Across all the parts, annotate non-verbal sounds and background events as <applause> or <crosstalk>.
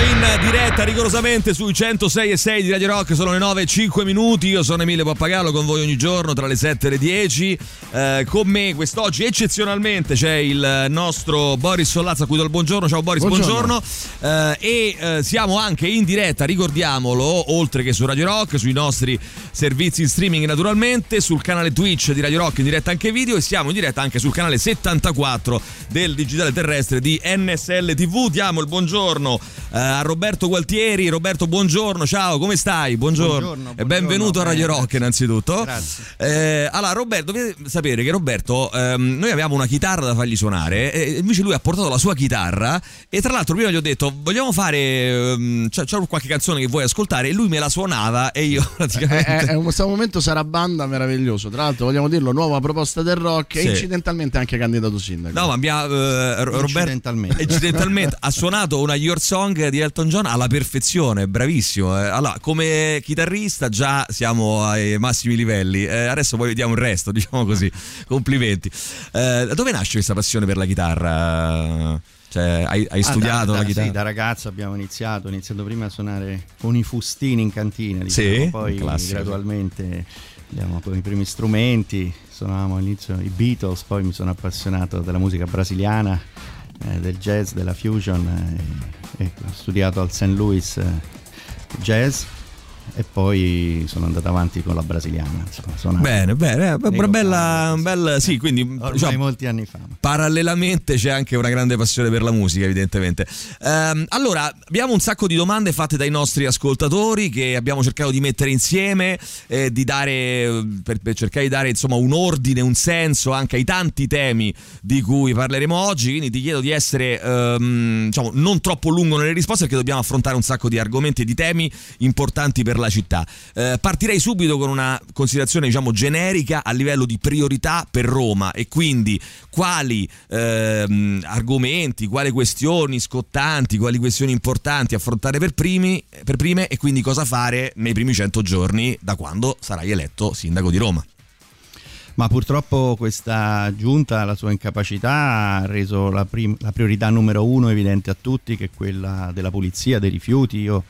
In diretta rigorosamente sui 106 e 6 di Radio Rock, sono le 9 e 5 minuti, io sono Emile Pappagallo con voi ogni giorno tra le 7 e le 10. Eh, con me quest'oggi eccezionalmente c'è il nostro Boris Sollazza a cui do il buongiorno, ciao Boris, buongiorno. buongiorno. Eh, e eh, siamo anche in diretta, ricordiamolo, oltre che su Radio Rock, sui nostri servizi in streaming naturalmente, sul canale Twitch di Radio Rock in diretta anche video e siamo in diretta anche sul canale 74 del digitale terrestre di NSL TV. Diamo il buongiorno eh, a Roberto Gualtieri. Roberto, buongiorno, ciao, come stai? Buongiorno, buongiorno e benvenuto a Radio Rock innanzitutto. Grazie. Eh, allora, Roberto, dovete sapere che Roberto, ehm, noi avevamo una chitarra da fargli suonare e invece lui ha portato la sua chitarra e tra l'altro prima gli ho detto vogliamo fare, ehm, c'è, c'è, qualche canzone che vuoi ascoltare e lui me la suonava e io <laughs> praticamente... È, è, è questo momento sarà banda meraviglioso, tra l'altro vogliamo dirlo, nuova proposta del rock sì. e incidentalmente anche candidato sindaco. No, ma abbiamo... Eh, Roberto, incidentalmente. incidentalmente ha suonato una Your Song di Elton John alla perfezione, bravissimo. Eh. Allora, come chitarrista già siamo ai massimi livelli. Eh, adesso poi vediamo il resto, <laughs> diciamo così. Complimenti. Eh, dove nasce questa passione per la chitarra? Cioè, hai, hai studiato ah, da, da, la chitarra? Sì, da ragazzo abbiamo iniziato, ho iniziato prima a suonare con i fustini in cantina, diciamo, sì, poi classico. gradualmente abbiamo con i primi strumenti, suonavamo all'inizio i Beatles, poi mi sono appassionato della musica brasiliana, eh, del jazz, della fusion, eh, ho studiato al St. Louis eh, Jazz e poi sono andato avanti con la brasiliana. Insomma, bene, bene, una bella, bella, sì, quindi ormai diciamo, molti anni fa. Parallelamente c'è anche una grande passione per la musica, evidentemente. Ehm, allora, abbiamo un sacco di domande fatte dai nostri ascoltatori che abbiamo cercato di mettere insieme, eh, di dare, per, per, cercare di dare insomma un ordine, un senso anche ai tanti temi di cui parleremo oggi. Quindi ti chiedo di essere ehm, diciamo, non troppo lungo nelle risposte perché dobbiamo affrontare un sacco di argomenti e di temi importanti per la città. Eh, partirei subito con una considerazione diciamo generica a livello di priorità per Roma e quindi quali ehm, argomenti, quali questioni scottanti, quali questioni importanti affrontare per, primi, per prime e quindi cosa fare nei primi 100 giorni da quando sarai eletto sindaco di Roma. Ma purtroppo questa giunta, la sua incapacità, ha reso la, prim- la priorità numero uno evidente a tutti, che è quella della pulizia, dei rifiuti. Io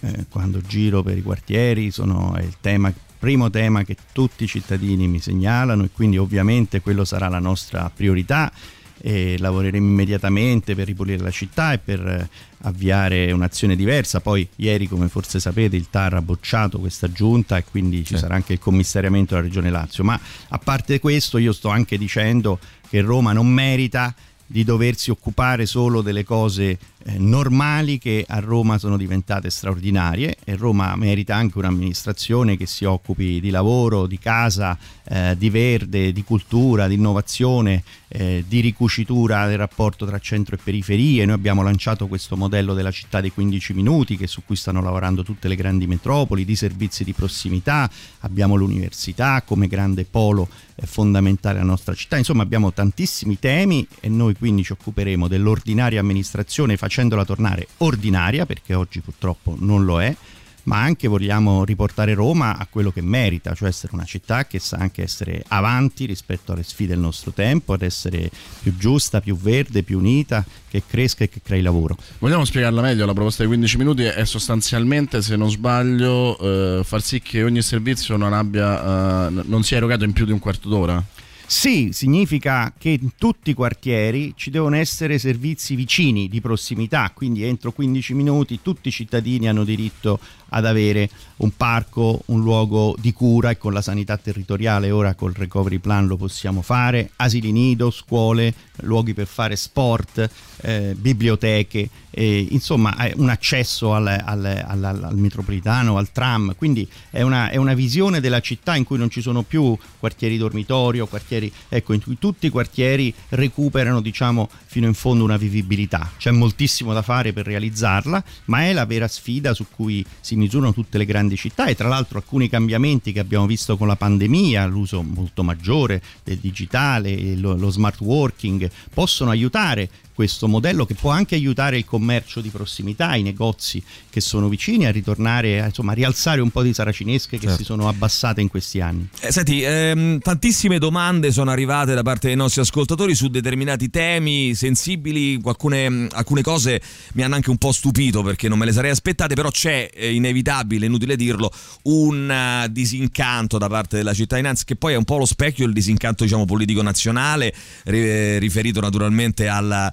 eh, quando giro per i quartieri sono, è il tema, primo tema che tutti i cittadini mi segnalano e quindi ovviamente quello sarà la nostra priorità e lavoreremo immediatamente per ripulire la città e per eh, avviare un'azione diversa. Poi ieri, come forse sapete, il TAR ha bocciato questa giunta e quindi ci sarà anche il commissariamento della Regione Lazio. Ma a parte questo io sto anche dicendo che Roma non merita di doversi occupare solo delle cose normali che a Roma sono diventate straordinarie e Roma merita anche un'amministrazione che si occupi di lavoro, di casa, eh, di verde, di cultura, di innovazione, eh, di ricucitura del rapporto tra centro e periferie. Noi abbiamo lanciato questo modello della città dei 15 minuti che su cui stanno lavorando tutte le grandi metropoli, di servizi di prossimità, abbiamo l'università come grande polo eh, fondamentale della nostra città. Insomma abbiamo tantissimi temi e noi quindi ci occuperemo dell'ordinaria amministrazione facendola tornare ordinaria, perché oggi purtroppo non lo è, ma anche vogliamo riportare Roma a quello che merita, cioè essere una città che sa anche essere avanti rispetto alle sfide del nostro tempo, ad essere più giusta, più verde, più unita, che cresca e che crei lavoro. Vogliamo spiegarla meglio? La proposta dei 15 minuti è sostanzialmente, se non sbaglio, eh, far sì che ogni servizio non, abbia, eh, non sia erogato in più di un quarto d'ora? Sì, significa che in tutti i quartieri ci devono essere servizi vicini, di prossimità, quindi entro 15 minuti tutti i cittadini hanno diritto ad avere un parco, un luogo di cura e con la sanità territoriale. Ora col recovery plan lo possiamo fare, asili nido, scuole, luoghi per fare sport, eh, biblioteche, eh, insomma un accesso al, al, al, al, metropolitano, al tram, quindi è una, è una, visione della città in cui non ci sono più quartieri dormitorio, quartieri, ecco, in cui tutti i quartieri recuperano diciamo fino in fondo una vivibilità. C'è moltissimo da fare per realizzarla, ma è la vera sfida su cui si misurano tutte le grandi città e tra l'altro alcuni cambiamenti che abbiamo visto con la pandemia, l'uso molto maggiore del digitale, lo, lo smart working, possono aiutare questo modello che può anche aiutare il commercio di prossimità, i negozi che sono vicini a ritornare, insomma, a rialzare un po' di saracinesche che certo. si sono abbassate in questi anni. Eh, senti, ehm, tantissime domande sono arrivate da parte dei nostri ascoltatori su determinati temi sensibili, alcune, alcune cose mi hanno anche un po' stupito perché non me le sarei aspettate, però c'è eh, inevitabile, inutile dirlo, un uh, disincanto da parte della cittadinanza che poi è un po' lo specchio del disincanto diciamo, politico nazionale, ri- riferito naturalmente alla,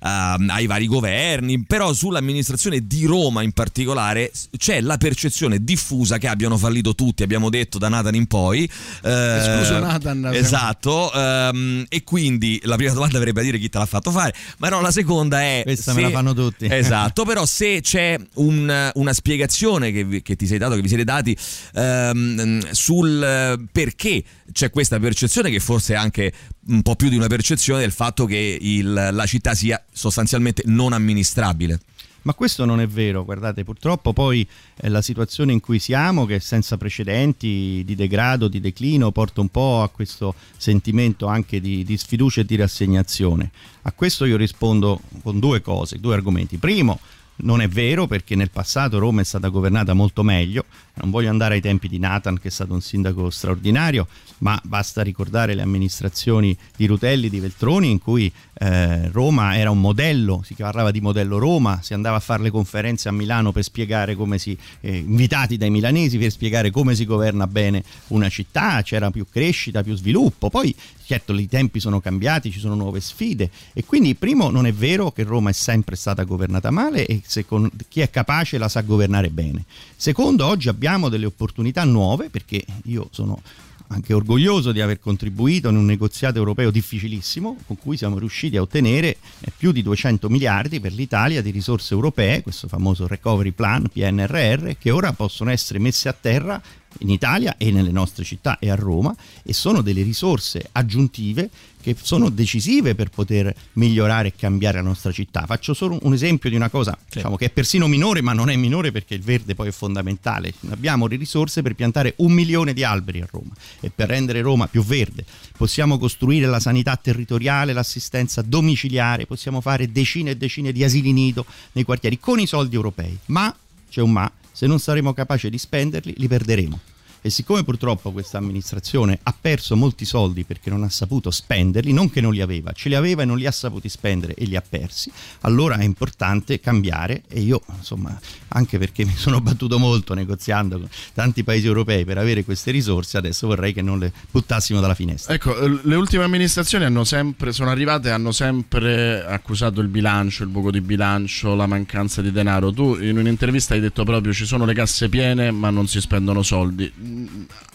ai vari governi, però sull'amministrazione di Roma in particolare c'è la percezione diffusa che abbiano fallito tutti, abbiamo detto da Nathan in poi. Eh, Scuso Nathan. Esatto, um, e quindi la prima domanda verrebbe a dire chi te l'ha fatto fare, ma no, la seconda è... Questa se, me la fanno tutti. Esatto, però se c'è un, una spiegazione che, che, ti sei dato, che vi siete dati um, sul perché c'è questa percezione che forse è anche un po' più di una percezione del fatto che il, la città sia sostanzialmente non amministrabile. Ma questo non è vero, guardate, purtroppo poi eh, la situazione in cui siamo, che è senza precedenti di degrado, di declino, porta un po' a questo sentimento anche di, di sfiducia e di rassegnazione. A questo io rispondo con due cose, due argomenti. Primo, non è vero perché nel passato Roma è stata governata molto meglio, non voglio andare ai tempi di Nathan che è stato un sindaco straordinario, ma basta ricordare le amministrazioni di Rutelli, di Veltroni in cui eh, Roma era un modello, si parlava di modello Roma, si andava a fare le conferenze a Milano per spiegare come si, eh, invitati dai milanesi per spiegare come si governa bene una città, c'era più crescita, più sviluppo, poi certo i tempi sono cambiati, ci sono nuove sfide e quindi primo non è vero che Roma è sempre stata governata male e secondo, chi è capace la sa governare bene. Secondo, oggi abbiamo delle opportunità nuove perché io sono anche orgoglioso di aver contribuito in un negoziato europeo difficilissimo con cui siamo riusciti a ottenere eh, più di 200 miliardi per l'Italia di risorse europee, questo famoso recovery plan PNRR, che ora possono essere messe a terra in Italia e nelle nostre città e a Roma e sono delle risorse aggiuntive che sono decisive per poter migliorare e cambiare la nostra città. Faccio solo un esempio di una cosa sì. diciamo, che è persino minore, ma non è minore perché il verde poi è fondamentale. Abbiamo le risorse per piantare un milione di alberi a Roma e per rendere Roma più verde. Possiamo costruire la sanità territoriale, l'assistenza domiciliare, possiamo fare decine e decine di asili nido nei quartieri con i soldi europei. Ma, c'è un ma, se non saremo capaci di spenderli li perderemo e siccome purtroppo questa amministrazione ha perso molti soldi perché non ha saputo spenderli, non che non li aveva, ce li aveva e non li ha saputi spendere e li ha persi, allora è importante cambiare e io insomma anche perché mi sono battuto molto negoziando con tanti paesi europei per avere queste risorse, adesso vorrei che non le buttassimo dalla finestra. Ecco, le ultime amministrazioni hanno sempre, sono arrivate e hanno sempre accusato il bilancio, il buco di bilancio, la mancanza di denaro. Tu in un'intervista hai detto proprio ci sono le casse piene ma non si spendono soldi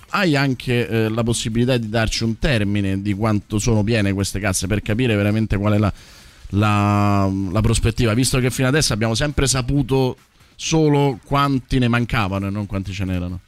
hai anche eh, la possibilità di darci un termine di quanto sono piene queste casse per capire veramente qual è la, la, la prospettiva, visto che fino adesso abbiamo sempre saputo solo quanti ne mancavano e non quanti ce n'erano.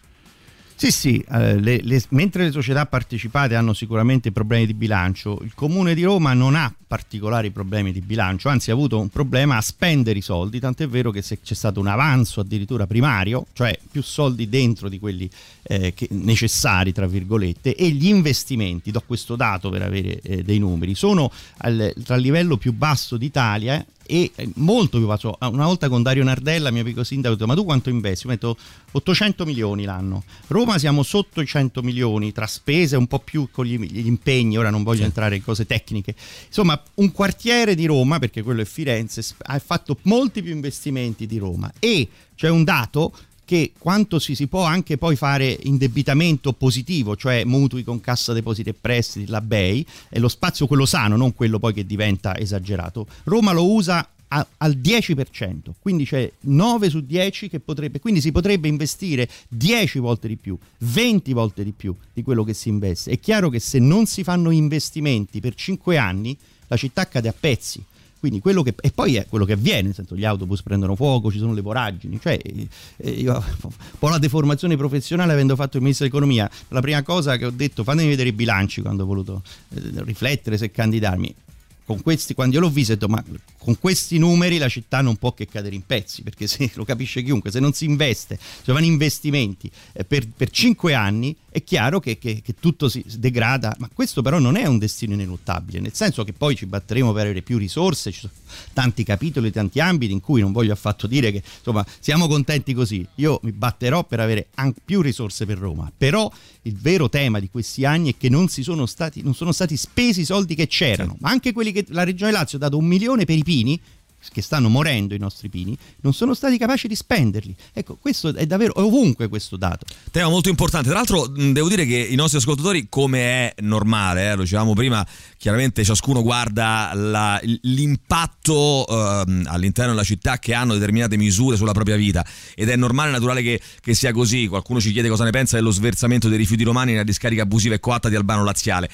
Sì, sì, eh, le, le, mentre le società partecipate hanno sicuramente problemi di bilancio, il Comune di Roma non ha particolari problemi di bilancio, anzi ha avuto un problema a spendere i soldi, tant'è vero che se c'è stato un avanzo addirittura primario, cioè più soldi dentro di quelli eh, che, necessari, tra virgolette, e gli investimenti, do questo dato per avere eh, dei numeri, sono al, tra il livello più basso d'Italia e eh, molto più basso. Una volta con Dario Nardella, mio amico sindaco, ho detto, ma tu quanto investi? Io metto 800 milioni l'anno. Roma siamo sotto i 100 milioni tra spese, un po' più con gli, gli impegni, ora non voglio sì. entrare in cose tecniche. Insomma, un quartiere di Roma, perché quello è Firenze, ha fatto molti più investimenti di Roma e c'è un dato che quanto si, si, può anche poi fare indebitamento positivo, cioè mutui con cassa depositi e prestiti, la BEI, è lo spazio quello sano, non quello poi che diventa esagerato. Roma lo usa a, al 10%, quindi c'è 9 su 10 che potrebbe, quindi si potrebbe investire 10 volte di più, 20 volte di più di quello che si investe. È chiaro che se non si fanno investimenti per 5 anni, la città cade a pezzi quindi quello che, e poi è quello che avviene, nel senso gli autobus prendono fuoco, ci sono le voragini, cioè eh, io po' la deformazione professionale avendo fatto il ministro dell'economia, la prima cosa che ho detto fatemi vedere i bilanci quando ho voluto eh, riflettere se candidarmi. Questi, quando io l'ho visto, ho detto, ma con questi numeri la città non può che cadere in pezzi, perché se <laughs> lo capisce chiunque, se non si investe, se vanno investimenti eh, per, per 5 anni è chiaro che, che, che, tutto si degrada, ma questo però non è un destino ineluttabile, nel senso che poi ci batteremo per avere più risorse, ci sono tanti capitoli, tanti ambiti in cui non voglio affatto dire che insomma siamo contenti così, io mi batterò per avere anche più risorse per Roma, però il vero tema di questi anni è che non, sono stati, non sono stati spesi i soldi che c'erano, ma anche quelli che la Regione Lazio ha dato un milione per i pini, che stanno morendo i nostri pini, non sono stati capaci di spenderli. Ecco, questo è davvero è ovunque questo dato. Tema molto importante. Tra l'altro, devo dire che i nostri ascoltatori, come è normale, eh, lo dicevamo prima, chiaramente ciascuno guarda la, l'impatto eh, all'interno della città che hanno determinate misure sulla propria vita. Ed è normale e naturale che, che, sia così. Qualcuno ci chiede cosa ne pensa dello sversamento dei rifiuti romani nella discarica abusiva e coatta di Albano Laziale.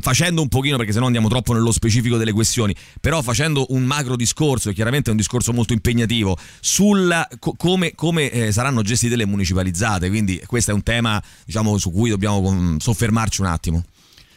facendo un pochino, perché sennò andiamo troppo nello specifico delle questioni, però facendo un macro discorso chiaramente è un discorso molto impegnativo, sul co- come, come eh, saranno gestite le municipalizzate, quindi questo è un tema diciamo, su cui dobbiamo com- soffermarci un attimo.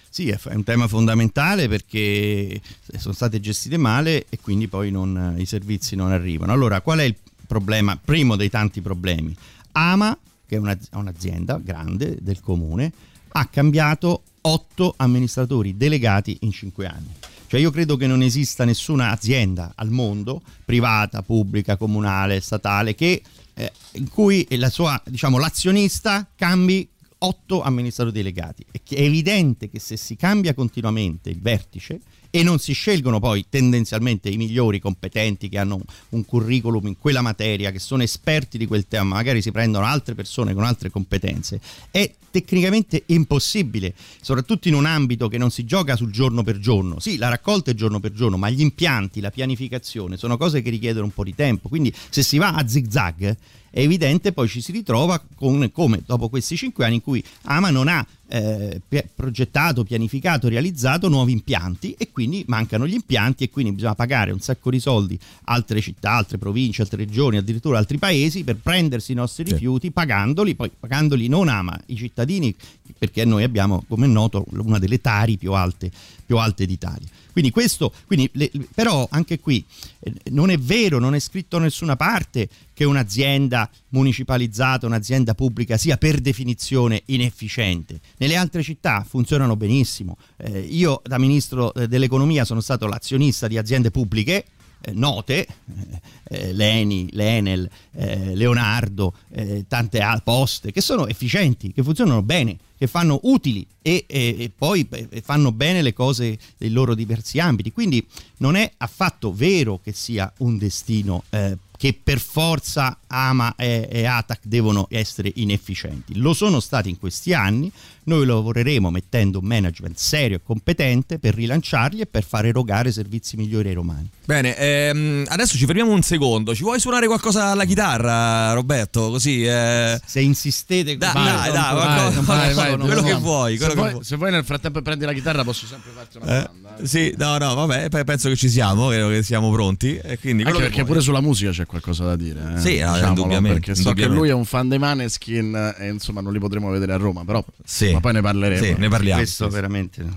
Sì, è un tema fondamentale perché sono state gestite male e quindi poi non, i servizi non arrivano. Allora, qual è il problema? Primo dei tanti problemi. Ama, che è un'azienda grande del comune, ha cambiato otto amministratori delegati in cinque anni. Cioè io credo che non esista nessuna azienda al mondo, privata, pubblica, comunale, statale, che, eh, in cui la sua, diciamo, l'azionista cambi otto amministratori delegati. È evidente che se si cambia continuamente il vertice, e non si scelgono poi tendenzialmente i migliori competenti che hanno un curriculum in quella materia, che sono esperti di quel tema, magari si prendono altre persone con altre competenze, è tecnicamente impossibile, soprattutto in un ambito che non si gioca sul giorno per giorno. Sì, la raccolta è giorno per giorno, ma gli impianti, la pianificazione sono cose che richiedono un po' di tempo, quindi se si va a zig zag è evidente poi ci si ritrova con, come dopo questi cinque anni in cui Ama non ha eh, progettato, pianificato, realizzato nuovi impianti e quindi mancano gli impianti e quindi bisogna pagare un sacco di soldi altre città, altre province, altre regioni, addirittura altri paesi per prendersi i nostri rifiuti pagandoli, poi pagandoli non ama i cittadini perché noi abbiamo come è noto una delle tari più alte, più alte d'Italia. Quindi questo, quindi, le, però anche qui eh, non è vero, non è scritto da nessuna parte che un'azienda municipalizzata, un'azienda pubblica sia per definizione inefficiente. Nelle altre città funzionano benissimo. Eh, io da ministro eh, dell'economia sono stato l'azionista di aziende pubbliche eh, note, <laughs> eh, Leni, Lenel, eh, Leonardo, eh, tante poste, che sono efficienti, che funzionano bene, che fanno utili e, e, e poi fanno bene le cose dei loro diversi ambiti. Quindi non è affatto vero che sia un destino eh, che per forza Ama e, e Atac devono essere inefficienti. Lo sono stati in questi anni, noi lavoreremo mettendo un management serio e competente per rilanciarli e per far erogare servizi migliori ai romani. Bene, ehm, adesso ci fermiamo un secondo. Ci vuoi suonare qualcosa alla chitarra, Roberto? Così, eh... Se insistete, da, vai, dai, dai, vai, vai, vai, quello che vuoi. Quello se, che vuoi vuoi. se vuoi nel frattempo prendi la chitarra, posso sempre farti una eh, domanda. Eh? Sì, no, no, vabbè, penso che ci siamo, credo che siamo pronti. E quindi Anche perché pure sulla musica c'è qualcosa da dire. Eh? Sì, no, indubbiamente. Perché so che lui è un fan dei Maneskin e insomma non li potremo vedere a Roma, però sì. Ma poi ne parleremo. Sì, ne parliamo. Questo è veramente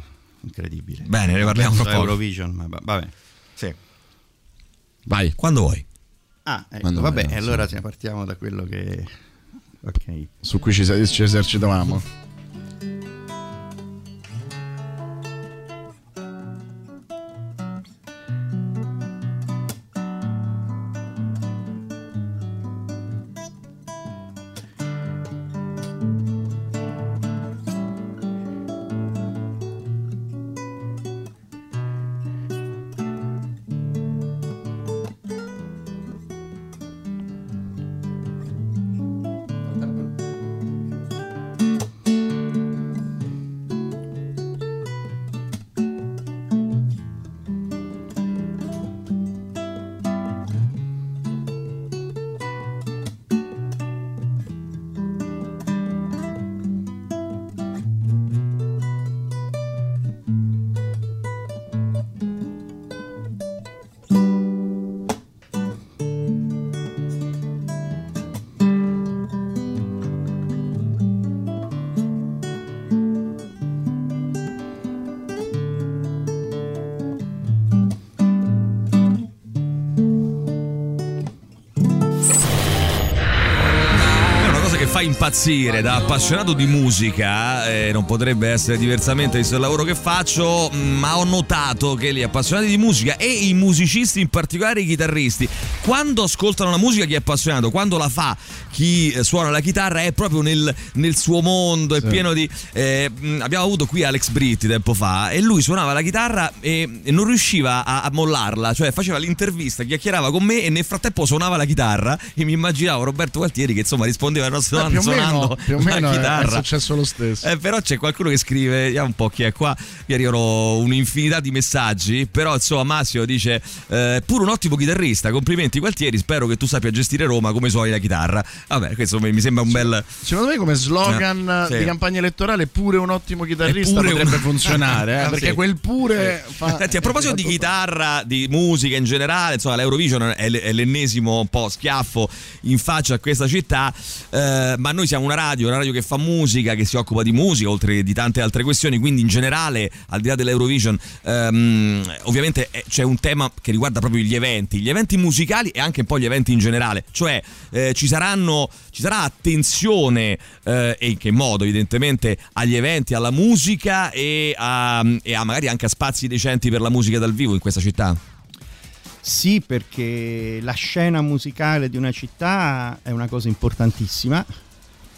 incredibile. Bene, ne parliamo tra poco. Eurovision, ma vabbè. Sì. Vai. Quando vuoi. Ah, ecco, vabbè, vai, allora sì. partiamo da quello che... Ok. Su cui ci, ci esercitavamo. Impazzire da appassionato di musica, eh, non potrebbe essere diversamente visto il lavoro che faccio, ma ho notato che gli appassionati di musica e i musicisti, in particolare i chitarristi, quando ascoltano la musica chi è appassionato, quando la fa chi eh, suona la chitarra è proprio nel, nel suo mondo, è Sì. pieno di... eh, abbiamo avuto qui Alex Britti tempo fa e lui suonava la chitarra e, e non riusciva a, a mollarla, cioè faceva l'intervista, chiacchierava con me e nel frattempo suonava la chitarra e mi immaginavo Roberto Gualtieri che insomma rispondeva alle nostre Eh, domande suonando più o meno è- è chitarra. successo lo stesso. Eh, però c'è qualcuno che scrive, vediamo un po' chi è qua, mi arrivano un'infinità di messaggi, però insomma Massimo dice, eh, pure un ottimo chitarrista, complimenti Gualtieri, spero che tu sappia gestire Roma come suoni la chitarra. Vabbè, questo mi sembra un bel... Secondo me come slogan Eh, sì. di campagna elettorale pure un ottimo chitarrista potrebbe un- <laughs> funzionare, eh, Ah, perché sì. quel pure fa... Senti, a proposito di chitarra, di musica in generale, insomma, l'Eurovision è l'ennesimo un po' schiaffo in faccia a questa città, eh, ma noi siamo una radio, una radio che fa musica, che si occupa di musica, oltre di tante altre questioni, quindi in generale, al di là dell'Eurovision, ehm, ovviamente eh, c'è un tema che riguarda proprio gli eventi, gli eventi musicali e anche un po' gli eventi in generale, cioè eh, ci saranno, ci sarà attenzione eh, e in che modo evidentemente agli eventi, alla musica e a, e a magari anche a spazi decenti per la musica dal vivo in questa città. Sì, perché la scena musicale di una città è una cosa importantissima,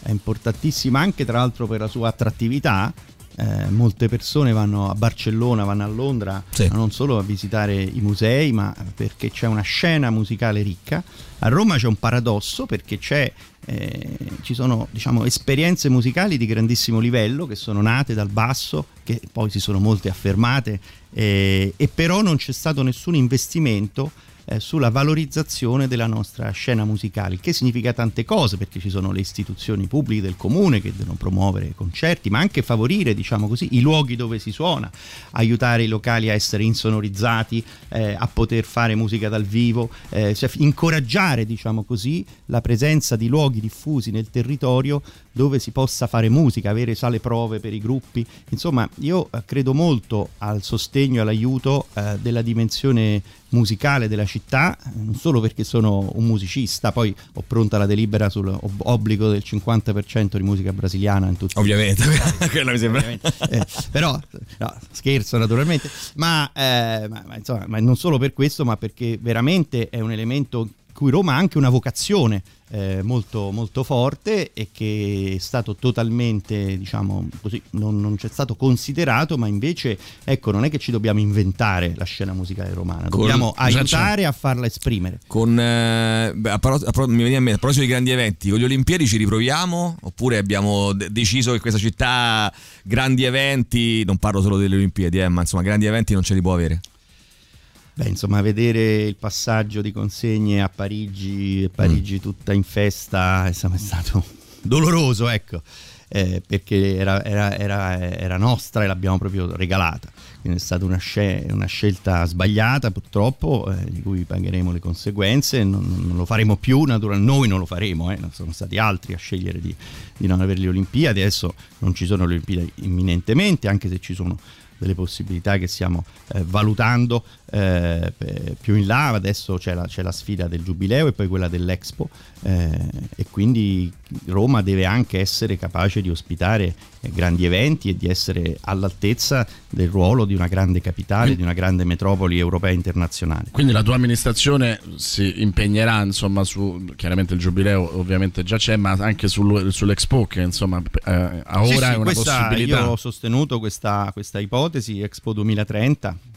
è importantissima anche tra l'altro per la sua attrattività. Eh, molte persone vanno a Barcellona, vanno a Londra, Sì. non solo a visitare i musei, ma perché c'è una scena musicale ricca. A Roma c'è un paradosso perché c'è, eh, ci sono diciamo, esperienze musicali di grandissimo livello che sono nate dal basso, che poi si sono molte affermate, eh, e però non c'è stato nessun investimento eh, sulla valorizzazione della nostra scena musicale, che significa tante cose perché ci sono le istituzioni pubbliche del comune che devono promuovere concerti, ma anche favorire, diciamo così, i luoghi dove si suona, aiutare i locali a essere insonorizzati, eh, a poter fare musica dal vivo, eh, cioè incoraggiare, diciamo così, la presenza di luoghi diffusi nel territorio dove si possa fare musica, avere sale prove per i gruppi. Insomma, io eh, credo molto al sostegno e all'aiuto eh, della dimensione musicale della città, non solo perché sono un musicista, poi ho pronta la delibera sull'obbligo del 50% di musica brasiliana in tutti Ovviamente, <laughs> quella mi sembra. eh, però no, scherzo naturalmente ma, eh, ma- ma insomma, ma non solo per questo ma perché veramente è un elemento cui Roma ha anche una vocazione eh, molto, molto forte e che è stato totalmente diciamo così non, non c'è stato considerato ma invece ecco non è che ci dobbiamo inventare la scena musicale romana Con- dobbiamo c'è. aiutare a farla esprimere Con, eh, a pro- a pro- mi a me, a proposito di grandi eventi, con gli Olimpiadi ci riproviamo? Oppure abbiamo de- deciso che questa città, grandi eventi, non parlo solo delle Olimpiadi, eh, ma insomma, grandi eventi non ce li può avere? Beh, insomma, vedere il passaggio di consegne a Parigi e Mm. Parigi tutta in festa insomma, è stato <laughs> doloroso, ecco, eh, perché era, era- era- era nostra e l'abbiamo proprio regalata. Quindi è stata una, sce- una scelta sbagliata, purtroppo, eh, di cui pagheremo le conseguenze. Non, non lo faremo più, naturalmente, noi non lo faremo, eh, non sono stati altri a scegliere di, di non avere le Olimpiadi. Adesso non ci sono le Olimpiadi imminentemente, anche se ci sono delle possibilità che stiamo eh, valutando eh, più in là. Adesso c'è la, c'è la sfida del Giubileo e poi quella dell'Expo eh, e quindi Roma deve anche essere capace di ospitare eh, grandi eventi e di essere all'altezza del ruolo di una grande capitale, di una grande metropoli europea e internazionale. Quindi la tua amministrazione si impegnerà insomma su chiaramente il giubileo ovviamente già c'è ma anche sul- sull'Expo che insomma eh, a ora Sì, sì, è una possibilità. Io ho sostenuto questa, questa ipotesi, Expo 2030.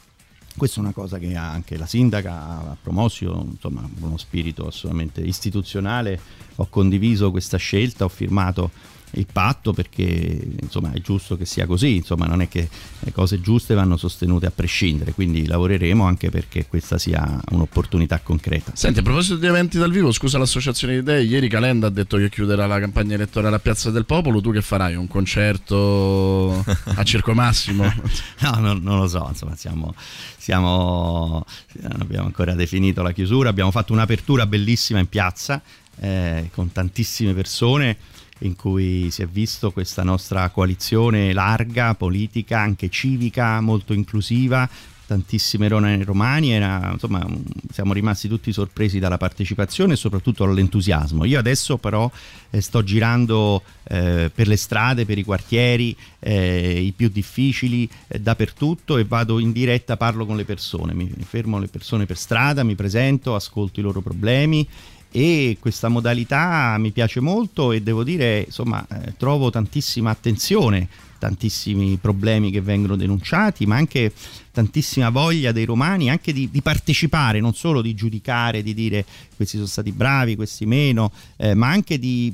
Questa è una cosa che anche la sindaca ha promosso, insomma, uno spirito assolutamente istituzionale. Ho condiviso questa scelta, ho firmato il patto perché insomma è giusto che sia così, insomma non è che le cose giuste vanno sostenute a prescindere, quindi lavoreremo anche perché questa sia un'opportunità concreta. Senti, a proposito di eventi dal vivo, scusa l'associazione di idee, ieri Calenda ha detto che chiuderà la campagna elettorale a Piazza del Popolo, tu che farai? Un concerto a Circo Massimo? <laughs> No, non, non lo so, insomma, siamo, siamo, non abbiamo ancora definito la chiusura, abbiamo fatto un'apertura bellissima in piazza eh, con tantissime persone in cui si è visto questa nostra coalizione larga, politica, anche civica, molto inclusiva, tantissime romani, era, insomma siamo rimasti tutti sorpresi dalla partecipazione e soprattutto dall'entusiasmo. Io adesso però eh, sto girando eh, per le strade, per i quartieri, eh, i più difficili, eh, dappertutto e vado in diretta, parlo con le persone, mi fermo le persone per strada, mi presento, ascolto i loro problemi e questa modalità mi piace molto e devo dire insomma eh, trovo tantissima attenzione tantissimi problemi che vengono denunciati, ma anche tantissima voglia dei romani anche di, di partecipare, non solo di giudicare, di dire questi sono stati bravi, questi meno, eh, ma anche di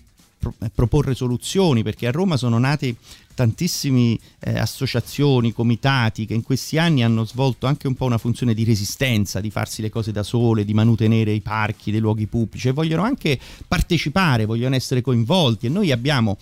eh, proporre soluzioni, perché a Roma sono nate tantissime eh, associazioni, comitati che in questi anni hanno svolto anche un po' una funzione di resistenza, di farsi le cose da sole, di manutenere i parchi, dei luoghi pubblici e vogliono anche partecipare, vogliono essere coinvolti e noi abbiamo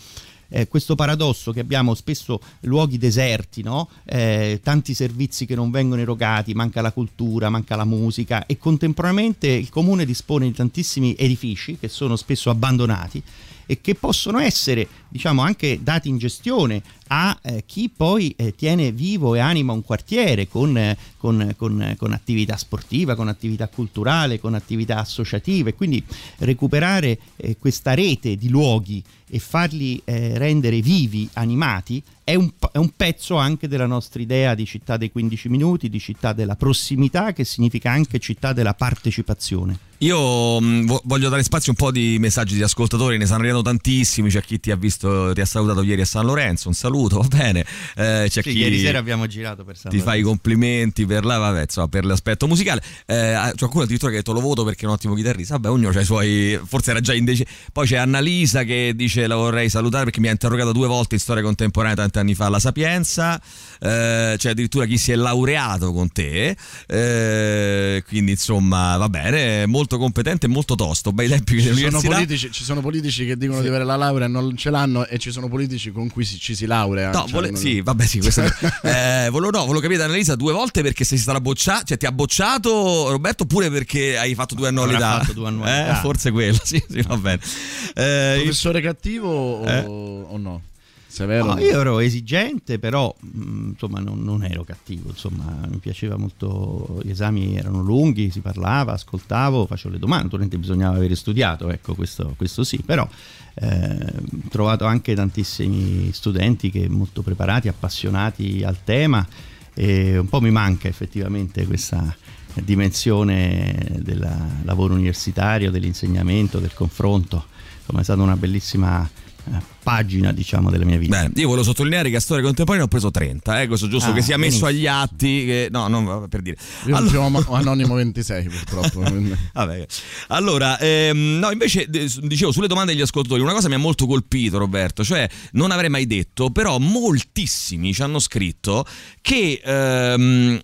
eh, questo paradosso che abbiamo spesso luoghi deserti, no? eh, tanti servizi che non vengono erogati, manca la cultura, manca la musica e contemporaneamente il comune dispone di tantissimi edifici che sono spesso abbandonati e che possono essere diciamo anche dati in gestione a eh, chi poi eh, tiene vivo e anima un quartiere con, eh, con, con, con, attività sportiva, con attività culturale, con attività associative, quindi recuperare eh, questa rete di luoghi e farli eh, rendere vivi, animati, è un, è un, pezzo anche della nostra idea di città dei 15 minuti, di città della prossimità, che significa anche città della partecipazione. Io mh, voglio dare spazio a un po' di messaggi di ascoltatori, ne stanno arrivando tantissimi, c'è chi ti ha visto, ti ha salutato ieri a San Lorenzo, un saluto, <laughs> va bene. Eh, c'è sì, chi ieri sera abbiamo girato per San Ti Lorenzo. fa i complimenti per, la, vabbè, insomma, per l'aspetto musicale. Eh, c'è qualcuno addirittura che ha detto lo voto perché è un ottimo chitarrista, vabbè ognuno ha i suoi, forse era già indeciso. Poi c'è Annalisa che dice la vorrei salutare perché mi ha interrogato due volte in storia contemporanea tanti anni fa alla Sapienza, eh, c'è addirittura chi si è laureato con te, eh, quindi insomma va bene, molto competente e molto tosto, bei tempi ci sono, politici, ci sono politici che dicono sì. di avere la laurea e non ce l'hanno e ci sono politici con cui si, ci si laurea. No, cioè, vole, sì, vabbè sì, questo <laughs> eh, volevo, no, volevo capire da Annalisa due volte perché sei stata bocciata, cioè ti ha bocciato Roberto oppure perché hai fatto due annualità? Fatto due annualità. Eh, forse quello, <laughs> sì, sì, va bene. Eh, Professore cattivo o, o no? Severo. No, io ero esigente, però mm, insomma non, non, ero cattivo, insomma mi piaceva molto, gli esami erano lunghi, si parlava, ascoltavo, facevo le domande, naturalmente bisognava avere studiato, ecco questo, questo sì, però eh, ho trovato anche tantissimi studenti che molto preparati, appassionati al tema e un po' mi manca effettivamente questa dimensione del lavoro universitario, dell'insegnamento, del confronto, insomma è stata una bellissima eh, pagina diciamo della mia vita. Bene, io volevo sottolineare che a storia contemporanea ho preso 30, eh, questo giusto ah, che sia messo agli atti, che, no, non per dire. Io allora... ho <laughs> anonimo 26 purtroppo. <laughs> Vabbè. Allora, ehm, no, invece dicevo sulle domande degli ascoltatori, una cosa mi ha molto colpito Roberto, cioè non avrei mai detto, però moltissimi ci hanno scritto che ehm,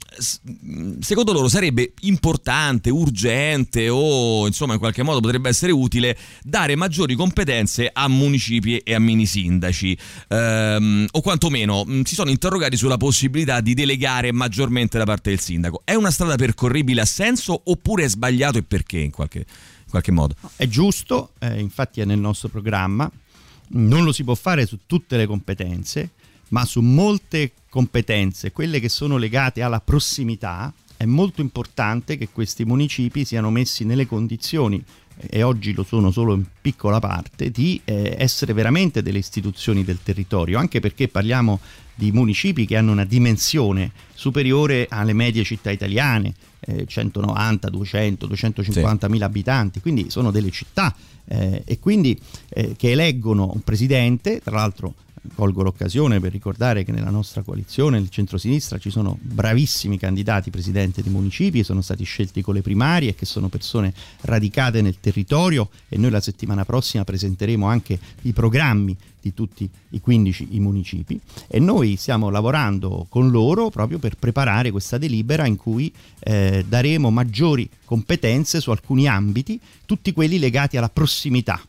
secondo loro sarebbe importante, urgente o insomma in qualche modo potrebbe essere utile dare maggiori competenze a municipi e a mini sindaci ehm, o quantomeno mh, mm, si sono interrogati sulla possibilità di delegare maggiormente da parte del sindaco. È una strada percorribile a senso oppure è sbagliato e perché in qualche, in qualche modo? È giusto, eh, infatti è nel nostro programma, non lo si può fare su tutte le competenze, ma su molte competenze, quelle che sono legate alla prossimità, è molto importante che questi municipi siano messi nelle condizioni e oggi lo sono solo in piccola parte, di eh, essere veramente delle istituzioni del territorio, anche perché parliamo di municipi che hanno una dimensione superiore alle medie città italiane, eh, 190, 200, 250 sì. mila abitanti, quindi sono delle città eh, e quindi eh, che eleggono un presidente, tra l'altro colgo l'occasione per ricordare che nella nostra coalizione, nel centro-sinistra, ci sono bravissimi candidati presidente di municipi, sono stati scelti con le primarie, che sono persone radicate nel territorio e noi la settimana prossima presenteremo anche i programmi di tutti i 15 i municipi. E noi stiamo lavorando con loro proprio per preparare questa delibera in cui eh, daremo maggiori competenze su alcuni ambiti, tutti quelli legati alla prossimità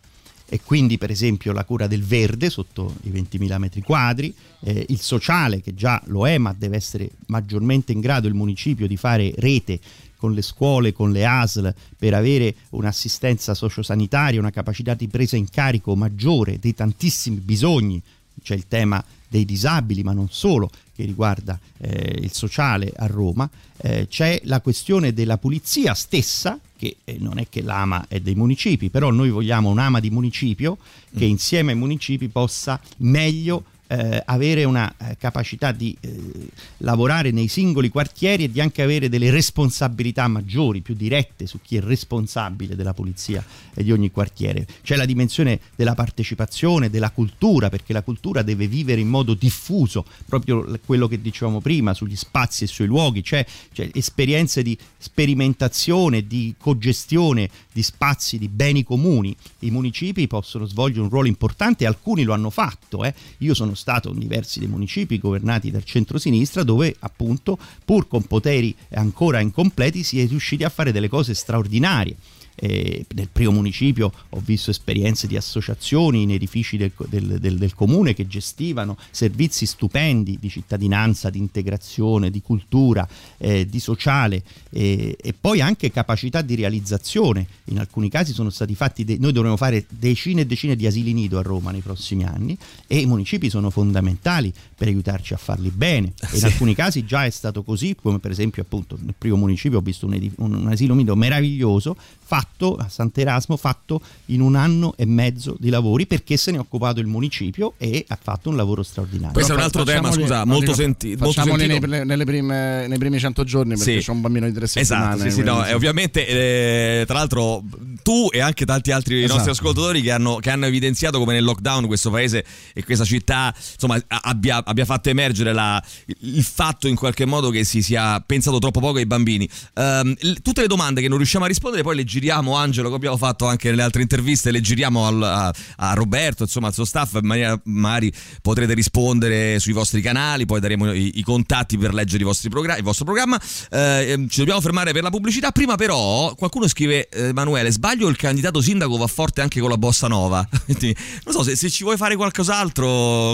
e quindi per esempio la cura del verde sotto i 20.000 metri quadri, eh, il sociale che già lo è ma deve essere maggiormente in grado il municipio di fare rete con le scuole, con le ASL per avere un'assistenza sociosanitaria, una capacità di presa in carico maggiore dei tantissimi bisogni. C'è il tema dei disabili, ma non solo, che riguarda eh, il sociale a Roma, eh, c'è la questione della pulizia stessa, che eh, non è che l'ama è dei municipi, però noi vogliamo un'ama di municipio che mm. insieme ai municipi possa meglio eh, avere una eh, capacità di eh, lavorare nei singoli quartieri e di anche avere delle responsabilità maggiori, più dirette su chi è responsabile della pulizia di ogni quartiere. C'è la dimensione della partecipazione, della cultura, perché la cultura deve vivere in modo diffuso, proprio quello che dicevamo prima, sugli spazi e sui luoghi, c'è, c'è esperienze di sperimentazione, di cogestione di spazi, di beni comuni. I municipi possono svolgere un ruolo importante alcuni lo hanno fatto. Eh. Io sono stato in diversi dei municipi governati dal centro-sinistra dove appunto pur con poteri ancora incompleti si è riusciti a fare delle cose straordinarie eh, nel primo municipio ho visto esperienze di associazioni in edifici del, del, del, del, comune che gestivano servizi stupendi di cittadinanza, di integrazione, di cultura, eh, di sociale eh, e poi anche capacità di realizzazione. In alcuni casi sono stati fatti, de- noi dovremo fare decine e decine di asili nido a Roma nei prossimi anni e i municipi sono fondamentali per aiutarci a farli bene. E <laughs> in alcuni casi già è stato così, come per esempio appunto nel primo municipio ho visto un, edif- un, un asilo nido meraviglioso fatto a Sant'Erasmo, fatto in un anno e mezzo di lavori perché se ne è occupato il municipio e ha fatto un lavoro straordinario. Questo è un altro tema, scusa, molto, senti- molto sentito. Nei, nelle prime, nei primi 100 giorni perché sì. c'è un bambino di tre settimane. Esatto, sì, sì, no, e ovviamente eh, tra l'altro tu e anche tanti altri esatto. nostri ascoltatori che hanno, che hanno, evidenziato come nel lockdown questo paese e questa città insomma abbia, abbia fatto emergere la, il fatto in qualche modo che si sia pensato troppo poco ai bambini. Um, tutte le domande che non riusciamo a rispondere poi le giriamo Angelo, come abbiamo fatto anche nelle altre interviste, le giriamo al, a, a, Roberto, insomma al suo staff, in maniera magari potrete rispondere sui vostri canali, poi daremo i, i contatti per leggere il vostro programma. Eh, ehm, ci dobbiamo fermare per la pubblicità. Prima però qualcuno scrive, eh, Emanuele, sbaglio il candidato sindaco va forte anche con la bossa nova. <laughs> non so se, se, ci vuoi fare qualcos'altro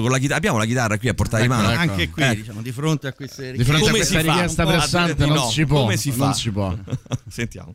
con la chitarra, abbiamo la chitarra qui a portare ecco, di mano. Anche qui, eh. diciamo, di fronte a queste richieste, di fronte a questa richiesta pressante non, no, si può. Come si fa? Non si può. <laughs> Sentiamo.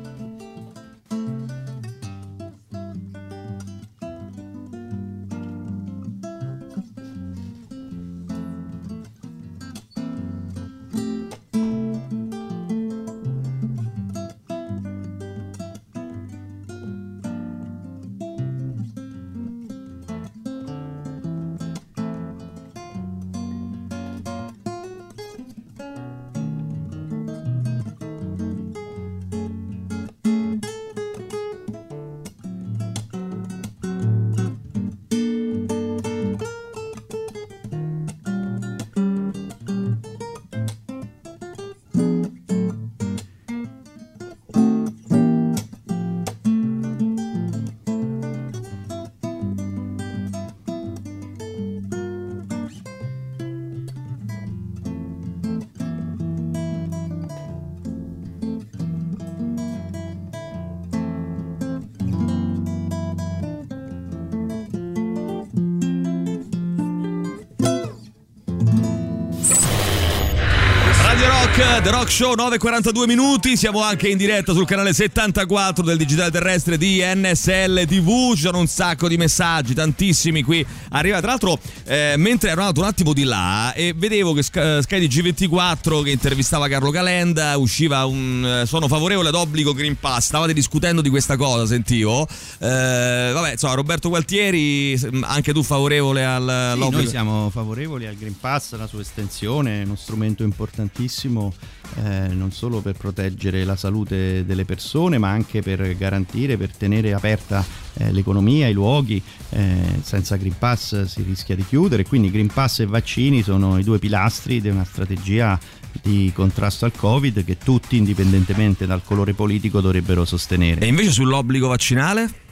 The Rock Show 9.42 minuti, siamo anche in diretta sul canale 74 del digitale terrestre di NSL TV, ci sono un sacco di messaggi, tantissimi qui arriva. Tra l'altro, eh, mentre ero andato un attimo di là e vedevo che Sky G24 che intervistava Carlo Calenda, usciva un eh, sono favorevole ad obbligo Green Pass, stavate discutendo di questa cosa, sentivo. Eh, vabbè, insomma, Roberto Gualtieri, anche tu favorevole al, sì, Noi siamo favorevoli al Green Pass, alla sua estensione, è uno strumento importantissimo eh, non solo per proteggere la salute delle persone, ma anche per garantire, per tenere aperta eh, l'economia, i luoghi. Eh, senza Green Pass si rischia di chiudere, quindi Green Pass e vaccini sono i due pilastri di una strategia di contrasto al Covid che tutti, indipendentemente dal colore politico, dovrebbero sostenere. E invece sull'obbligo vaccinale?